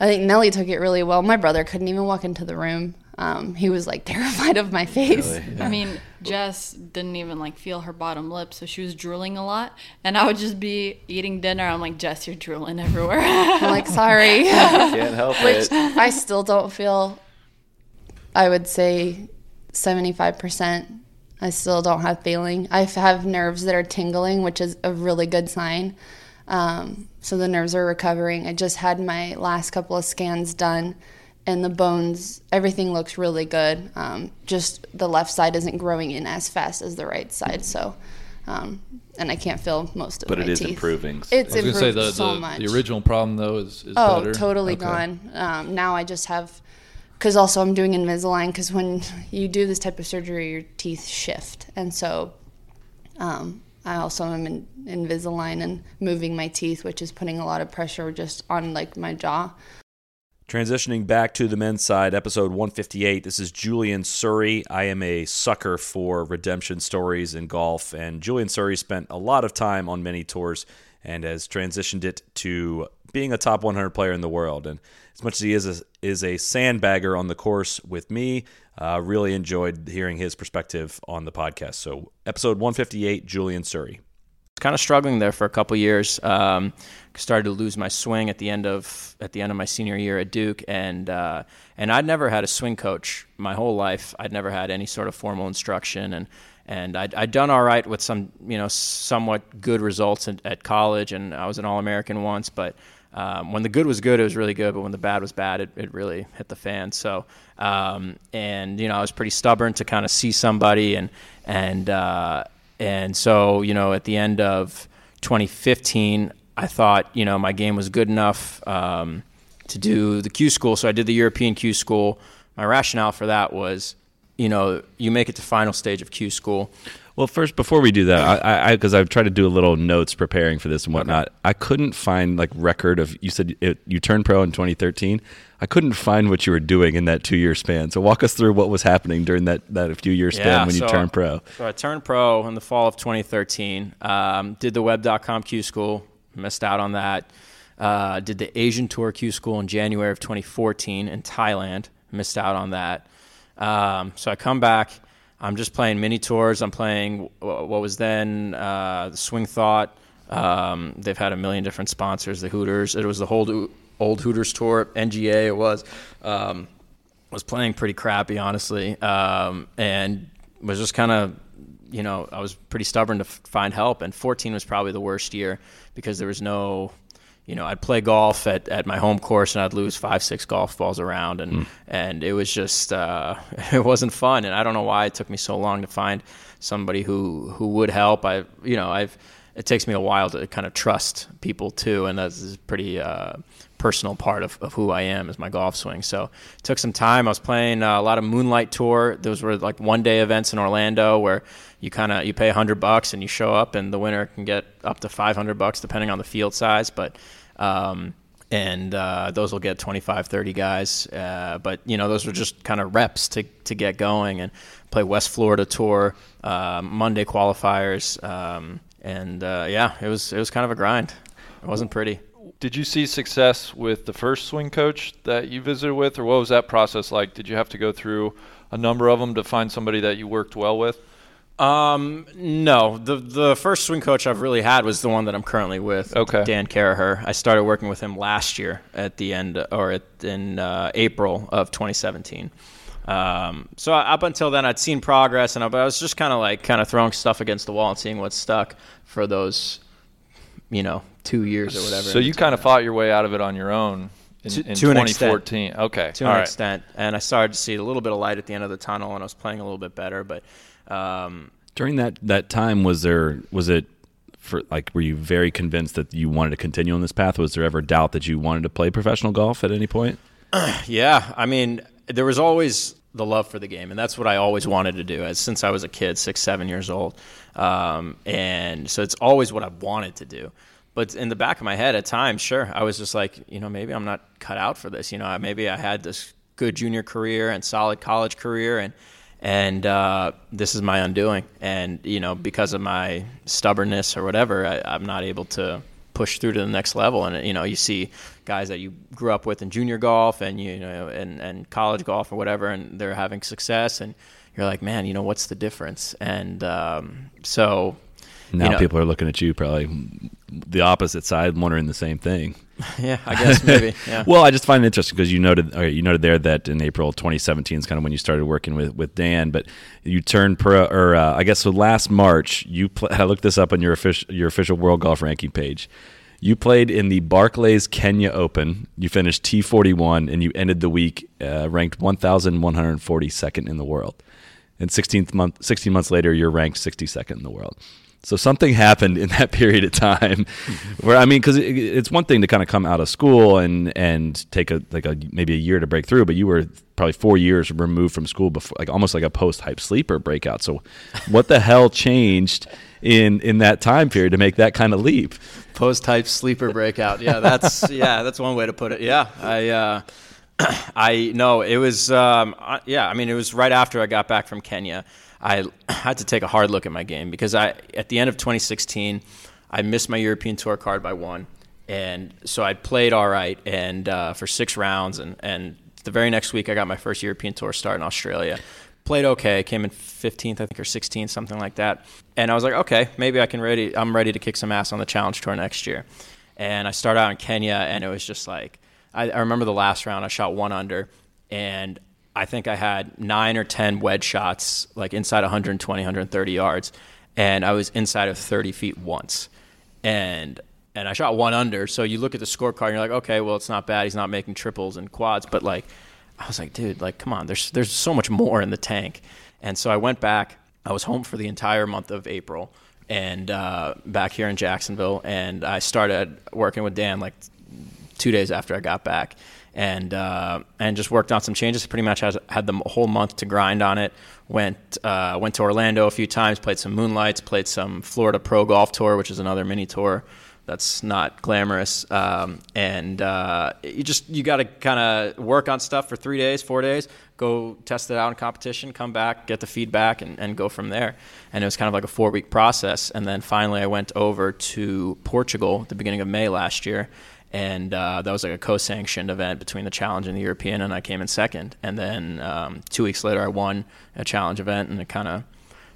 I think Nellie took it really well. My brother couldn't even walk into the room. Um, he was like (laughs) terrified of my face. I mean, Jess didn't even like feel her bottom lip, so she was drooling a lot. And I would just be eating dinner. I'm like, Jess, you're drooling everywhere. I'm like, (laughs) sorry. (laughs) Can't help Which it. I still don't feel, I would say 75%. I still don't have feeling. I have nerves that are tingling, which is a really good sign. Um, so the nerves are recovering. I just had my last couple of scans done, and the bones, everything looks really good. Um, just the left side isn't growing in as fast as the right side. So, um, and I can't feel most of it. But my it is teeth. improving. It's I was improved say the, so the, much. the original problem though is, is oh, better. totally Okay. gone. Um, now I just have, because also I'm doing Invisalign. Because when you do this type of surgery, your teeth shift, and so um, I also am in Invisalign and moving my teeth, which is putting a lot of pressure just on like my jaw. Transitioning back to the men's side, episode 158. This is Julian Suri. I am a sucker for redemption stories in golf, and Julian Suri spent a lot of time on many tours and has transitioned it to being a top 100 player in the world. And as much as he is a, is a sandbagger on the course with me, uh, really enjoyed hearing his perspective on the podcast. So, episode 158, Julian Suri. kind of struggling there for a couple years. Um, started to lose my swing at the end of at the end of my senior year at Duke, and uh, and I'd never had a swing coach my whole life. I'd never had any sort of formal instruction, and and I'd, I'd done all right with some you know somewhat good results at, at college, and I was an All American once, but. Um, when the good was good, it was really good, but when the bad was bad, it, it really hit the fan. So, um, and you know, I was pretty stubborn to kind of see somebody, and and uh, and so, you know, at the end of 2015, I thought, you know, my game was good enough um, to do the Q school. So I did the European Q school. My rationale for that was, you know, you make it to final stage of Q school. Well, first, before we do that, I because I've tried to do a little notes preparing for this and whatnot. I couldn't find like record of you said it, you turned pro in 2013. I couldn't find what you were doing in that two year span. So walk us through what was happening during that that few year span when you turned pro. So I turned pro in the fall of 2013. Um, did the web.com Q school, missed out on that. Uh, did the Asian Tour Q school in January of 2014 in Thailand, missed out on that. Um, so I come back. I'm just playing mini tours. I'm playing what was then uh, the Swing Thought. Um, they've had a million different sponsors. The Hooters. It was the whole old Hooters tour. NGA. It was. Um, was playing pretty crappy, honestly, um, and was just kind of, you know, I was pretty stubborn to f- find help. And 14 was probably the worst year because there was no, you know, I'd play golf at, at my home course and I'd lose five, six golf balls around, and and it was just uh, (laughs) it wasn't fun. And I don't know why it took me so long to find somebody who who would help. I, you know, I've it takes me a while to kind of trust people too, and that's is pretty. Uh, personal part of, of who I am is my golf swing. So it took some time. I was playing uh, a lot of Moonlight Tour. Those were like one day events in Orlando where you kind of you pay 100 bucks and you show up and the winner can get up to 500 bucks depending on the field size, but um, and uh, those will get 25 30 guys. Uh, but you know those were just kind of reps to, to get going and play west florida tour uh, monday qualifiers. Um, and uh, yeah it was it was kind of a grind. It wasn't pretty. Did you see success with the first swing coach that you visited with, or what was that process like? Did you have to go through a number of them to find somebody that you worked well with? Um, no. The the first swing coach I've really had was the one that I'm currently with. Okay. Dan Caraher. I started working with him last year at the end, or at, in uh, April of 2017. Um, so up until then, I'd seen progress, and I, but I was just kind of like kind of throwing stuff against the wall and seeing what stuck for those, you know, two years or whatever. So you kind of fought your way out of it on your own in, to, in to an 2014. extent. Okay. To All an right. extent, and I started to see a little bit of light at the end of the tunnel, and I was playing a little bit better. But um, During that that time, was there was it for like were you very convinced that you wanted to continue on this path? Was there ever doubt that you wanted to play professional golf at any point? (clears throat) yeah, I mean, there was always the love for the game, and that's what I always wanted to do as since I was a kid, six, seven years old, um, and so it's always what I wanted to do. But in the back of my head, at times, sure, I was just like, you know, maybe I'm not cut out for this. You know, maybe I had this good junior career and solid college career, and and uh, this is my undoing. And you know, because of my stubbornness or whatever, I, I'm not able to push through to the next level. And you know, you see guys that you grew up with in junior golf and you know and and college golf or whatever, and they're having success, and you're like, man, you know, what's the difference? And um, so Now you know, people are looking at you probably the opposite side, wondering the same thing. (laughs) Yeah, I guess maybe, (laughs) yeah. well, I just find it interesting because you noted okay, you noted there that in April 2017 is kind of when you started working with, with Dan, but you turned pro, or uh, I guess so last March you pl- (laughs) I looked this up on your official your official World Golf Ranking page. You played in the Barclays Kenya Open. You finished T41 and you ended the week uh, ranked 1,142nd in the world. And 16th month, 16 months later, you're ranked 62nd in the world. So something happened in (laughs) that period of time, where I mean, because it, it's one thing to kind of come out of school and and take a like a maybe a year to break through, but you were probably four years removed from school before, like almost like a post hype sleeper breakout. So, what the hell changed in in that time period to make that kind of leap? Post type sleeper breakout. Yeah, that's (laughs) yeah, that's one way to put it. Yeah, I uh, (clears throat) I no, it was um, I- yeah. I mean, it was right after I got back from Kenya. I (clears throat) had to take a hard look at my game because I at the end of 2016, I missed my European Tour card by one, and so I played all right and uh, for six rounds, and and the very next week I got my first European Tour start in Australia. Played okay, came in 15th, I think, or 16th, something like that. And I was like, okay, maybe I can ready. I'm ready to kick some ass on the Challenge Tour next year. And I started out in Kenya, and it was just like I, I remember the last round. I shot one under, and I think I had nine or 10 wedge shots, like inside 120, 130 yards. And I was inside of 30 feet once. And and I shot one under. So you look at the scorecard and you're like, okay, well, it's not bad. He's not making triples and quads. But like, I was like, dude, like, come on, there's, there's so much more in the tank. And so I went back. I was home for the entire month of April and uh, back here in Jacksonville. And I started working with Dan like two days after I got back, and uh, and just worked on some changes. Pretty much has, had the whole month to grind on it. Went uh, went to Orlando a few times, played some moonlights, played some Florida Pro Golf Tour, which is another mini tour that's not glamorous. Um, and uh, you just you got to kind of work on stuff for three days, four days. Go test it out in competition, come back, get the feedback, and, and go from there. And it was kind of like a four week process. And then finally, I went over to Portugal at the beginning of May last year and uh, that was like a co-sanctioned event between the challenge and the European, and I came in second. And then um, two weeks later, I won a challenge event, and it kind of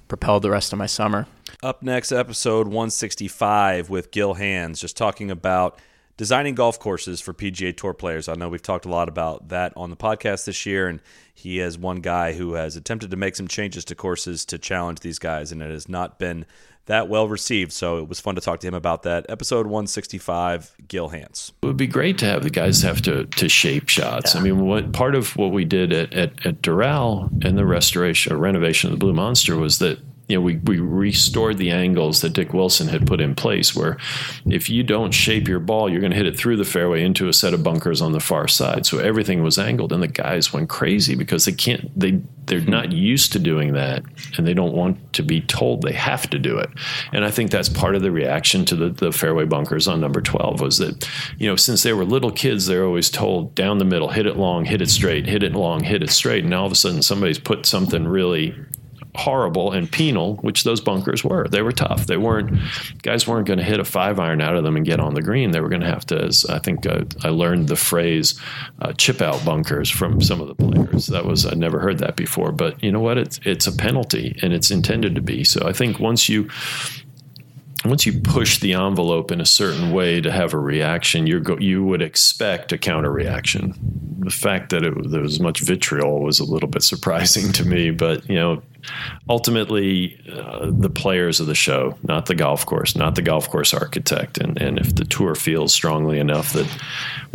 propelled the rest of my summer. Up next, episode 165 with Gil Hanse, just talking about designing golf courses for PGA Tour players. I know we've talked a lot about that on the podcast this year, and he is one guy who has attempted to make some changes to courses to challenge these guys, and it has not been that well received. So it was fun to talk to him about that. Episode 165, Gil Hanse. It would be great to have the guys have to to shape shots. I mean, what part of what we did at at, at Doral and the restoration or renovation of the Blue Monster was that you know, we, we restored the angles that Dick Wilson had put in place where if you don't shape your ball, you're going to hit it through the fairway into a set of bunkers on the far side. So everything was angled and the guys went crazy because they can't, they, they're not used to doing that and they don't want to be told they have to do it. And I think that's part of the reaction to the, the fairway bunkers on number 12 was that, you know, since they were little kids, they're always told down the middle, hit it long, hit it straight, hit it long, hit it straight. And all of a sudden somebody's put something really horrible and penal, which those bunkers were. They were tough. They weren't guys weren't going to hit a five iron out of them and get on the green. They were going to have to. As I think uh, I learned the phrase uh, "chip out bunkers" from some of the players. That was I never heard that before. But you know what? It's it's a penalty and it's intended to be. So I think once you once you push the envelope in a certain way to have a reaction, you go, you would expect a counter reaction. The fact that it, there was much vitriol was a little bit surprising to me, but you know, ultimately, uh, the players of the show, not the golf course, not the golf course architect, and and if the tour feels strongly enough that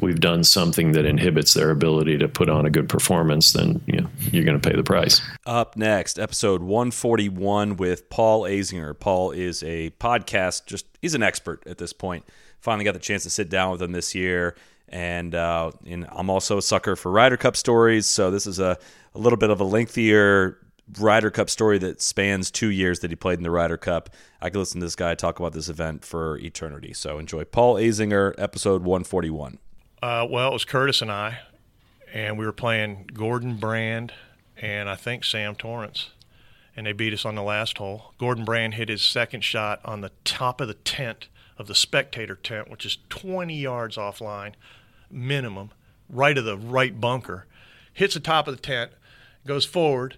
we've done something that inhibits their ability to put on a good performance, then you know, you're going to pay the price. Up next, episode 141 with Paul Azinger. Paul is a podcast, just he's an expert at this point. Finally got the chance to sit down with him this year. And, uh, and I'm also a sucker for Ryder Cup stories. So this is a, a little bit of a lengthier Ryder Cup story that spans two years that he played in the Ryder Cup. I could listen to this guy talk about this event for eternity. So enjoy Paul Azinger, episode 141. Uh, well, it was Curtis and I, and we were playing Gordon Brand and I think Sam Torrance, and they beat us on the last hole. Gordon Brand hit his second shot on the top of the tent of the spectator tent, which is 20 yards offline, minimum, right of the right bunker. Hits the top of the tent, goes forward,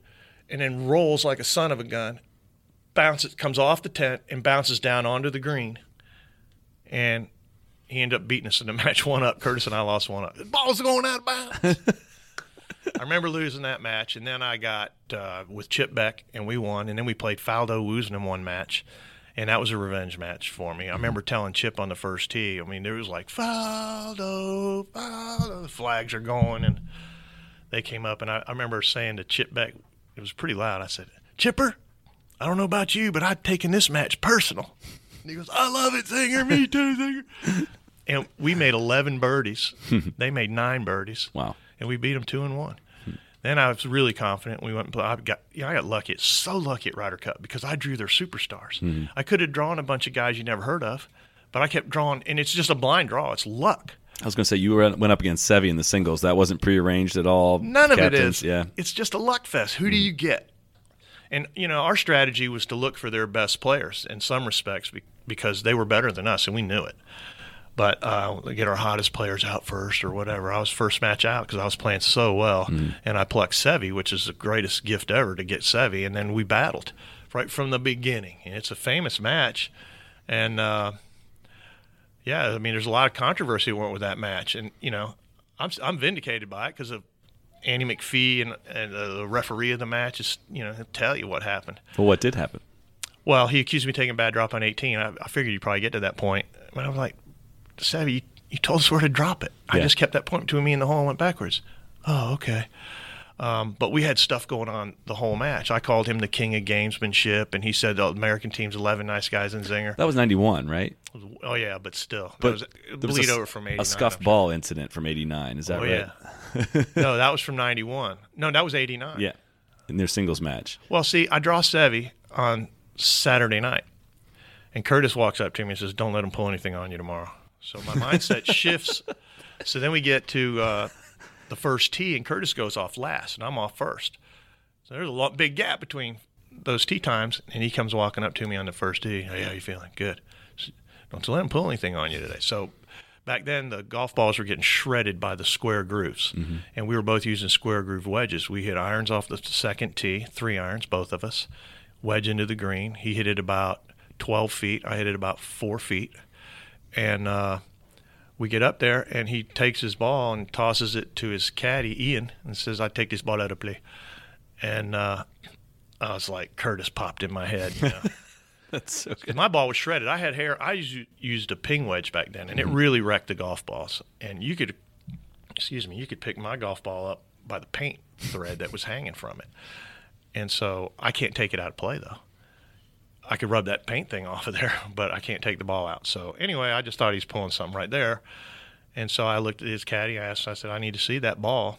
and then rolls like a son of a gun. Bounces, comes off the tent and bounces down onto the green. And he ended up beating us in the (laughs) match one up. Curtis and I lost one up. The ball's going out of bounds. (laughs) I remember losing that match, and then I got uh, with Chip Beck, and we won. And then we played Faldo Woosnam in one match, and that was a revenge match for me. I mm-hmm. remember telling Chip on the first tee. I mean, there was like Faldo, Faldo. The flags are going, and they came up, and I, I remember saying to Chip Beck, it was pretty loud. I said, Chipper, I don't know about you, but I'd taken this match personal. And he goes, I love it, Zinger. Me too, Zinger. and we made 11 birdies. (laughs) they made nine birdies. Wow. And we beat them two and one. Then I was really confident. We went and played. I got, yeah, I got lucky. It's so lucky at Ryder Cup because I drew their superstars. Mhm. I could have drawn a bunch of guys you never heard of, but I kept drawing, and it's just a blind draw. It's luck. I was going to say you were, went up against Seve in the singles. That wasn't prearranged at all. None of it is. Yeah. It's just a luck fest. Who do you get? And you know, our strategy was to look for their best players in some respects because they were better than us, and we knew it. But uh, get our hottest players out first, or whatever. I was first match out because I was playing so well, and I plucked Seve, which is the greatest gift ever to get Seve, and then we battled right from the beginning, and it's a famous match, and. Uh, yeah, I mean, there's a lot of controversy went with that match, and you know, I'm I'm vindicated by it because of Andy McFee and, and uh, the referee of the match is you know he'll tell you what happened. Well, what did happen? Well, he accused me of taking a bad drop on 18. I, I figured you'd probably get to that point, but I was like, Seve, you, you told us where to drop it. I just kept that point between me and the hole and went backwards. Oh, okay. Um, but we had stuff going on the whole match. I called him the king of gamesmanship, and he said the American team's 11 nice guys in Zinger. That was 91, right? Oh yeah, but still, But was, there was a, over from 89. a scuff ball incident from 89. Is that oh, right? yeah. (laughs) no, that was from 91. No, that was 89. Yeah. In their singles match. Well, see, I draw Seve on Saturday night, and Curtis walks up to me and says, "Don't let him pull anything on you tomorrow." So my mindset (laughs) shifts. So then we get to uh, the first tee, and Curtis goes off last, and I'm off first. So there's a lot, big gap between those tee times, and he comes walking up to me on the first tee. Hey, how you feeling? Good. Don't let him pull anything on you today. So back then the golf balls were getting shredded by the square grooves, Mm-hmm. and we were both using square groove wedges. We hit irons off the second tee, three irons, both of us, wedge into the green. He hit it about 12 feet. I hit it about four feet, and uh, we get up there, and he takes his ball and tosses it to his caddy Ian, and says, "I take this ball out of play," and uh, I was like, Curtis popped in my head. You know? (laughs) That's so good. My ball was shredded. I had hair. I used, used a ping wedge back then, and it Mhm. really wrecked the golf balls. And you could, excuse me, you could pick my golf ball up by the paint thread that was hanging from it. And so I can't take it out of play though. I could rub that paint thing (laughs) off of there, but I can't take the ball out. So anyway, I just thought he's pulling something right there. And so I looked at his caddy. I asked, I said, I need to see that ball.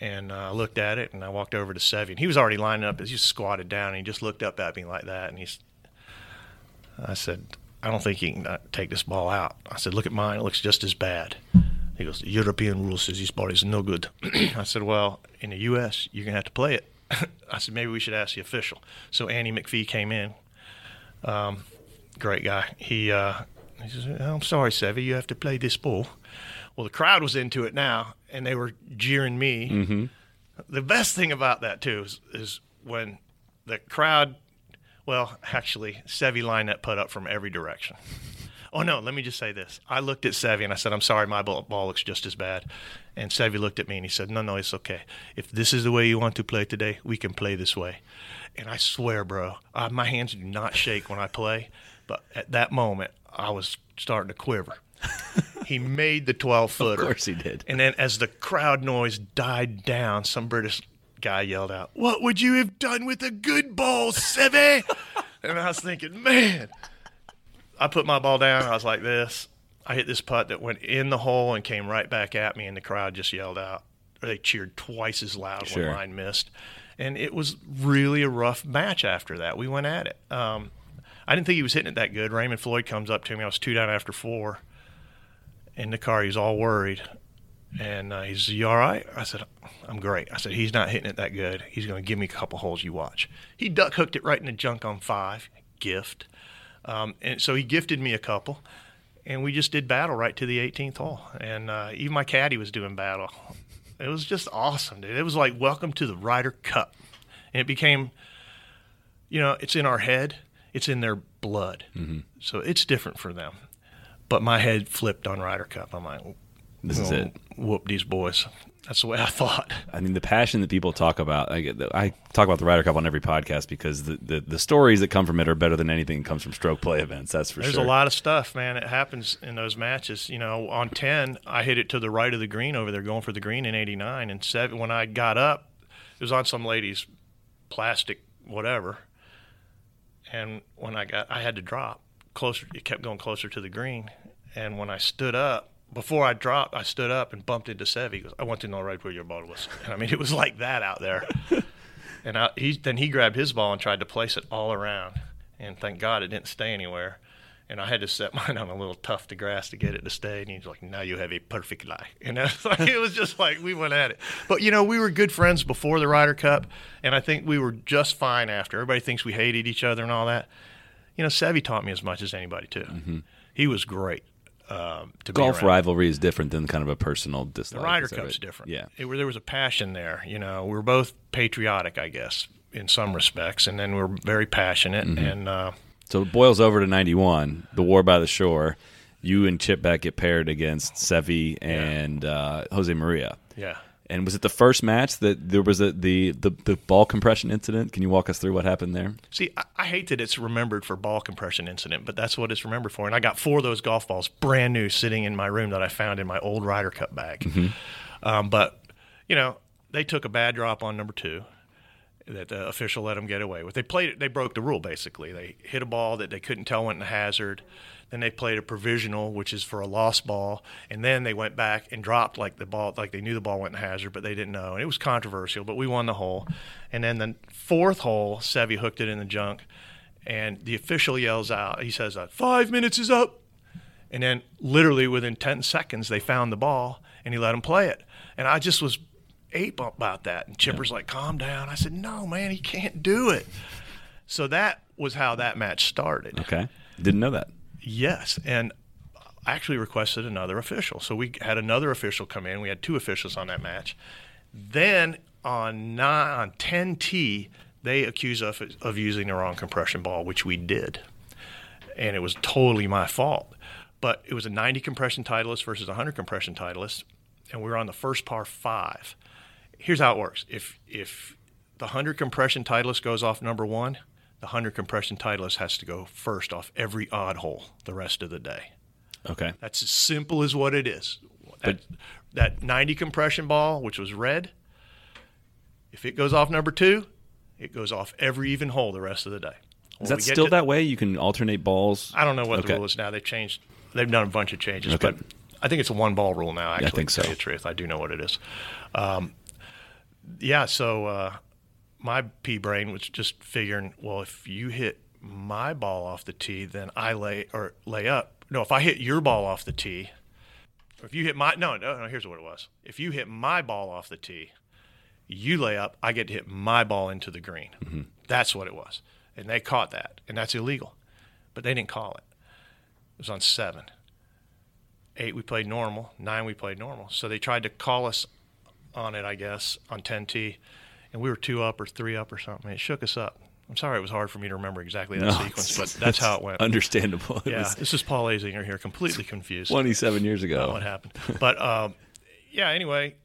And uh, I looked at it, and I walked over to Seve. And he was already lining up. He just squatted down, and he just looked up at me like that. And he's, I said, I don't think he can uh, take this ball out. I said, look at mine. It looks just as bad. He goes, the European rule says this ball is no good. (clears throat) I said, well, in the U.S., you're going to have to play it. (laughs) I said, maybe we should ask the official. So Andy McFee came in. Um, great guy. He, uh, he says, I'm sorry, Seve, you have to play this ball. Well, the crowd was into it now, and they were jeering me. Mm-hmm. The best thing about that too is, is when the crowd, well, actually, Seve lined that putt up from every direction. Oh no, let me just say this. I looked at Seve and I said, "I'm sorry, my ball, ball looks just as bad." And Seve looked at me and he said, "No, no, it's okay. If this is the way you want to play today, we can play this way." And I swear, bro, uh, my hands do not shake when I play, but at that moment, I was starting to quiver. (laughs) he made the 12 footer. Of course he did. And then as the crowd noise died down, some British guy yelled out, What would you have done with a good ball, Seve? (laughs) and I was thinking, man. I put my ball down. I was like this. I hit this putt that went in the hole and came right back at me, and the crowd just yelled out. Or They cheered twice as loud Sure. when mine missed. And it was really a rough match after that. We went at it. Um, I didn't think he was hitting it that good. Raymond Floyd comes up to me. I was two down after four in the car. He's all worried. And uh, he's, You all right? I said, I'm great. I said, He's not hitting it that good. He's going to give me a couple holes you watch. He duck hooked it right in the junk on five. Gift. Um, and so he gifted me a couple. And we just did battle right to the 18th hole. And uh, even my caddy was doing battle. It was just awesome, dude. It was like, Welcome to the Ryder Cup. And it became, you know, it's in our head, it's in their blood. Mm-hmm. So it's different for them. But my head flipped on Ryder Cup. I'm like, This is "Oh, it." Whoop these boys. That's the way I thought. I mean, the passion that people talk about. I, get- I talk about the Ryder Cup on every podcast because the, the, the stories that come from it are better than anything that comes from stroke play events. That's for There's sure. There's a lot of stuff, man. It happens in those matches. You know, on 10, I hit it to the right of the green over there, going for the green in 89. And seven, when I got up, it was on some lady's plastic whatever. And when I got, I had to drop closer. It kept going closer to the green. And when I stood up, before I dropped, I stood up and bumped into Sev. He goes, I want to know right where your ball was. And I mean, it was like that out there. (laughs) and I, he, then he grabbed his ball and tried to place it all around. And thank God it didn't stay anywhere. And I had to set (laughs) mine on a little tuft of grass to get it to stay. And he's like, "Now you have a perfect lie." (laughs) And it's like, it was just like we went at it. But you know, we were good friends before the Ryder Cup, and I think we were just fine after. Everybody thinks we hated each other and all that. You know, Seve taught me as much as anybody too. Mm-hmm. He was great. Um, to Golf rivalry is different than kind of a personal dislike. The. Ryder is Cup's right? different. Yeah. It, there was a passion there. You know, we were both patriotic, I guess, in some respects, and then we are very passionate. Mhm. And uh, So it boils over to 91, the War by the Shore. You and Chip Beck get paired against Seve and uh, Jose Maria. Yeah. And was it the first match that there was a, the, the, the ball compression incident? Can you walk us through what happened there? See, I, I hate that it's remembered for ball compression incident, but that's what it's remembered for. And I got four of those golf balls, brand new, sitting in my room that I found in my old Ryder Cup bag. Mhm. Um, but you know, they took a bad drop on number two that the official let them get away with. They played. They broke the rule basically. They hit a ball that they couldn't tell went in the hazard. Then they played a provisional, which is for a lost ball, and then they went back and dropped like the ball, like they knew the ball went in hazard, but they didn't know, and it was controversial. But we won the hole, and then the fourth hole, Seve hooked it in the junk, and the official yells out. He says, uh, five minutes is up," and then literally within ten seconds, they found the ball, and he let them play it, and I just was ape about that. And Chipper's like, "Calm down." I said, "No, man, he can't do it." So that was how that match started. Okay. Didn't know that. Yes, and I actually requested another official. So we had another official come in. We had two officials on that match. Then on nine, on 10T, they accused us of, of using the wrong compression ball, which we did. And it was totally my fault. But it was a 90 compression Titleist versus a 100 compression Titleist, and we were on the first par five. Here's how it works: if if the 100 compression Titleist goes off number one, the 100 compression Titleist has to go first off every odd hole the rest of the day. Okay. That's as simple as what it is. That, that 90 compression ball, which was red, if it goes off number two, it goes off every even hole the rest of the day. Is that still to- that way? You can alternate balls. I don't know what Okay. the rule is now. They've changed. They've done a bunch of changes, Okay. but I think it's a one ball rule now. Actually, I think to so. tell you the truth, I do know what it is. Um, yeah. So uh, my pea brain was just figuring, well, if you hit my ball off the tee, then I lay or lay up. No, if I hit your ball off the tee, or if you hit my no, no, no. Here's what it was. If you hit my ball off the tee, you lay up. I get to hit my ball into the green. Mm-hmm. That's what it was, and they caught that, and that's illegal. But they didn't call it. It was on seven. Eight, we played normal. Nine, we played normal. So they tried to call us on it, I guess, on 10T, and we were two up or three up or something. It shook us up. I'm sorry it was hard for me to remember exactly that No, sequence, but (laughs) that's how it went. understandable. It Yeah, was- this is Paul Azinger here, completely confused. 27 years ago. What happened? But um, yeah, anyway,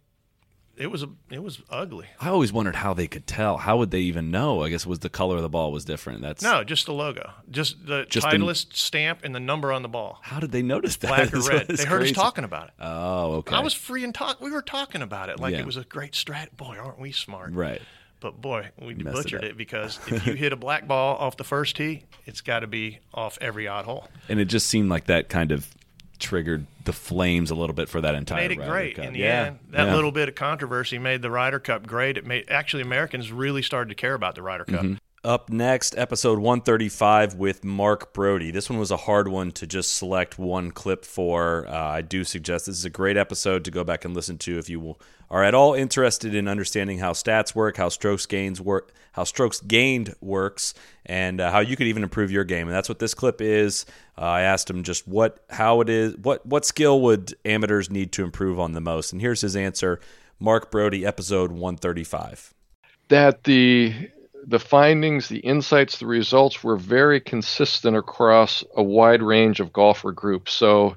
it was a, it was ugly. I always wondered how they could tell. How would they even know? I guess it was the color of the ball was different. That's No, just the logo, just the Just the- Titleist stamp and the number on the ball. How did they notice that? Black or (laughs) red. They heard us talking about it. Oh, okay. I was free and talk. We were talking about it like Yeah. it was a great strat. Boy, aren't we smart? Right. But boy, we Messed butchered up. it, because if you hit a black ball off the first tee, it's got to be off every odd hole. and it just seemed like that kind of triggered the flames a little bit for that entire. made it Ryder great Cup. in the yeah. end. That yeah. little bit of controversy made the Ryder Cup great. It made actually Americans really started to care about the Ryder Cup. Mhm. Up next, episode 135 with Mark Broadie. This one was a hard one to just select one clip for. Uh, I do suggest this is a great episode to go back and listen to if you are at all interested in understanding how stats work, how strokes gains work, how strokes gained works, and uh, how you could even improve your game. And that's what this clip is. Uh, I asked him just what, how it is, what, what skill would amateurs need to improve on the most, and here's his answer. Mark Broadie, episode 135. that the the findings, the insights, the results were very consistent across a wide range of golfer groups. So,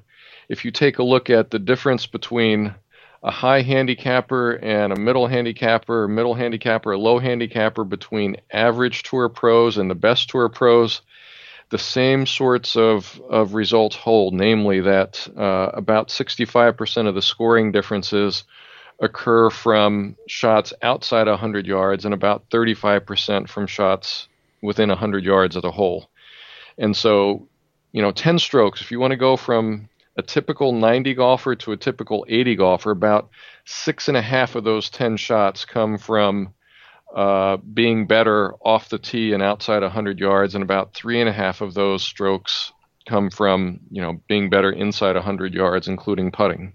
if you take a look at the difference between a high handicapper and a middle handicapper, middle handicapper, a low handicapper, between average tour pros and the best tour pros, the same sorts of, of results hold, namely that uh, about 65% of the scoring differences occur from shots outside 100 yards and about 35% from shots within 100 yards of the hole. And so, you know, 10 strokes, if you want to go from a typical 90 golfer to a typical 80 golfer, about six and a half of those 10 shots come from uh, being better off the tee and outside 100 yards, and about three and a half of those strokes come from, you know, being better inside 100 yards, including putting.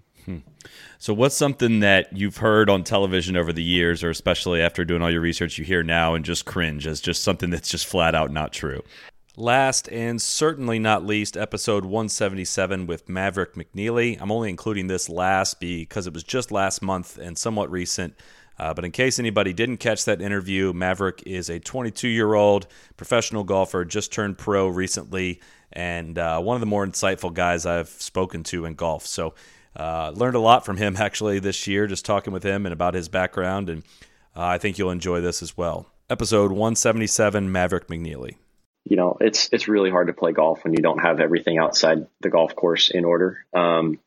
So, what's something that you've heard on television over the years, or especially after doing all your research, you hear now and just cringe as just something that's just flat out not true? Last and certainly not least, episode 177 with Maverick McNealy. I'm only including this last because it was just last month and somewhat recent. Uh, but in case anybody didn't catch that interview, Maverick is a 22 year old professional golfer, just turned pro recently, and uh, one of the more insightful guys I've spoken to in golf. So, uh, learned a lot from him actually this year, just talking with him and about his background. And uh, I think you'll enjoy this as well. Episode 177 Maverick McNealy. you know, it's it's really hard to play golf when you don't have everything outside the golf course in order. Um,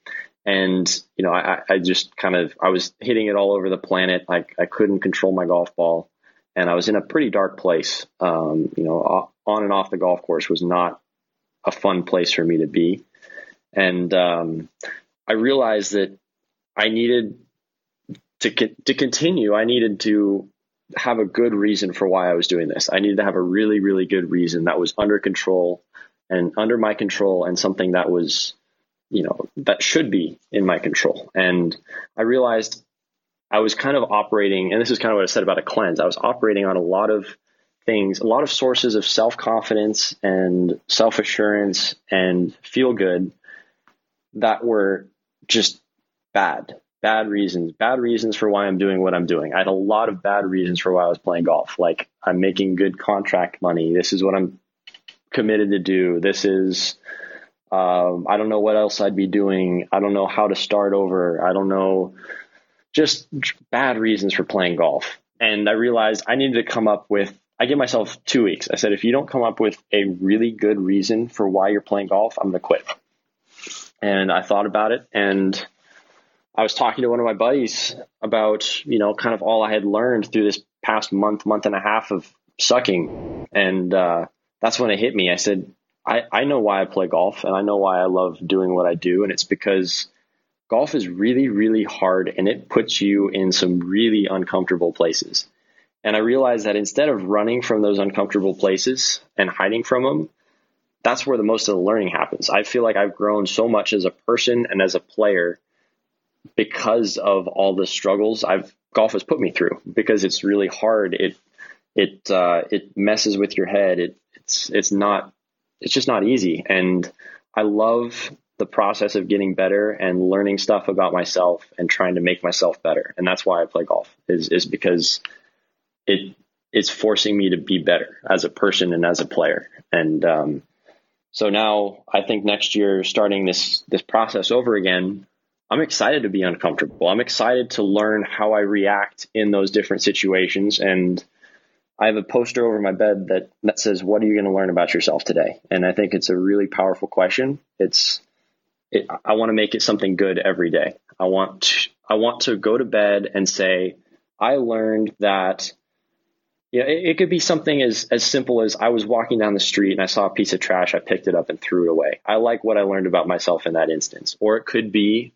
and you know, I, I just kind of I was hitting it all over the planet. I I couldn't control my golf ball, and I was in a pretty dark place. Um, you know, on and off the golf course was not a fun place for me to be, and um, I realized that I needed to to continue. I needed to have a good reason for why I was doing this. I needed to have a really, really good reason that was under control and under my control and something that was, you know, that should be in my control. And I realized I was kind of operating, and this is kind of what I said about a cleanse. I was operating on a lot of things, a lot of sources of self confidence and self assurance and feel good that were just bad, bad reasons, bad reasons for why I'm doing what I'm doing. I had a lot of bad reasons for why I was playing golf. Like I'm making good contract money. This is what I'm committed to do. This is, um, I don't know what else I'd be doing. I don't know how to start over. I don't know, just bad reasons for playing golf. And I realized I needed to come up with, I give myself two weeks. I said, if you don't come up with a really good reason for why you're playing golf, I'm going to quit. And I thought about it and I was talking to one of my buddies about, you know, kind of all I had learned through this past month, month and a half of sucking. And uh, that's when it hit me. I said, I, I know why I play golf and I know why I love doing what I do. And it's because golf is really, really hard and it puts you in some really uncomfortable places. And I realized that instead of running from those uncomfortable places and hiding from them, that's where the most of the learning happens. I feel like I've grown so much as a person and as a player because of all the struggles I've golf has put me through because it's really hard. It it uh, it messes with your head. It it's it's not it's just not easy. And I love the process of getting better and learning stuff about myself and trying to make myself better. And that's why I play golf is is because it it's forcing me to be better as a person and as a player. And um, so now I think next year starting this this process over again, I'm excited to be uncomfortable. I'm excited to learn how I react in those different situations. And I have a poster over my bed that, that says, What are you going to learn about yourself today? And I think it's a really powerful question. It's, it, I want to make it something good every day. I want, to, I want to go to bed and say, I learned that know, it, it, could be something as, as simple as I was walking down the street and I saw a piece of trash. I picked it up and threw it away. I like what I learned about myself in that instance. Or it could be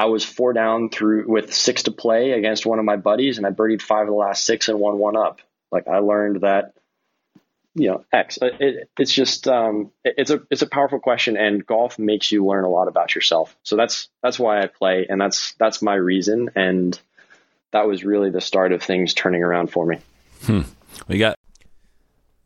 I was four down through with six to play against one of my buddies, and I birdied five of the last six and won one up. Like I learned that, you know, X. Uh, it, it's just um, it, it's a it's a powerful question, and golf makes you learn a lot about yourself. So that's that's why I play, and that's that's my reason, and that was really the start of things turning around for me. Hmm. We got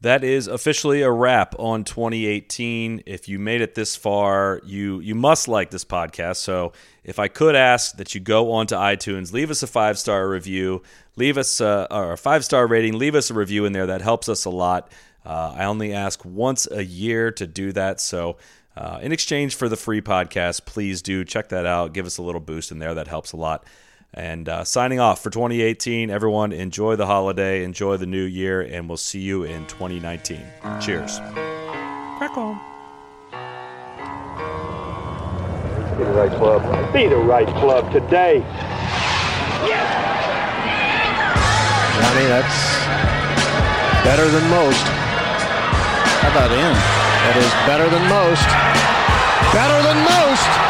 that is officially a wrap on 2018. If you made it this far, you you must like this podcast. So, if I could ask that you go onto iTunes, leave us a five star review, leave us a, a five star rating, leave us a review in there. That helps us a lot. Uh, I only ask once a year to do that. So, uh, in exchange for the free podcast, please do check that out. Give us a little boost in there. That helps a lot. And uh, signing off for 2018, everyone, enjoy the holiday, enjoy the new year, and we'll see you in 2019. Cheers. Crack on. Be the right club. Be the right club today. Johnny, that's better than most. How about him? That is better than most. Better than most.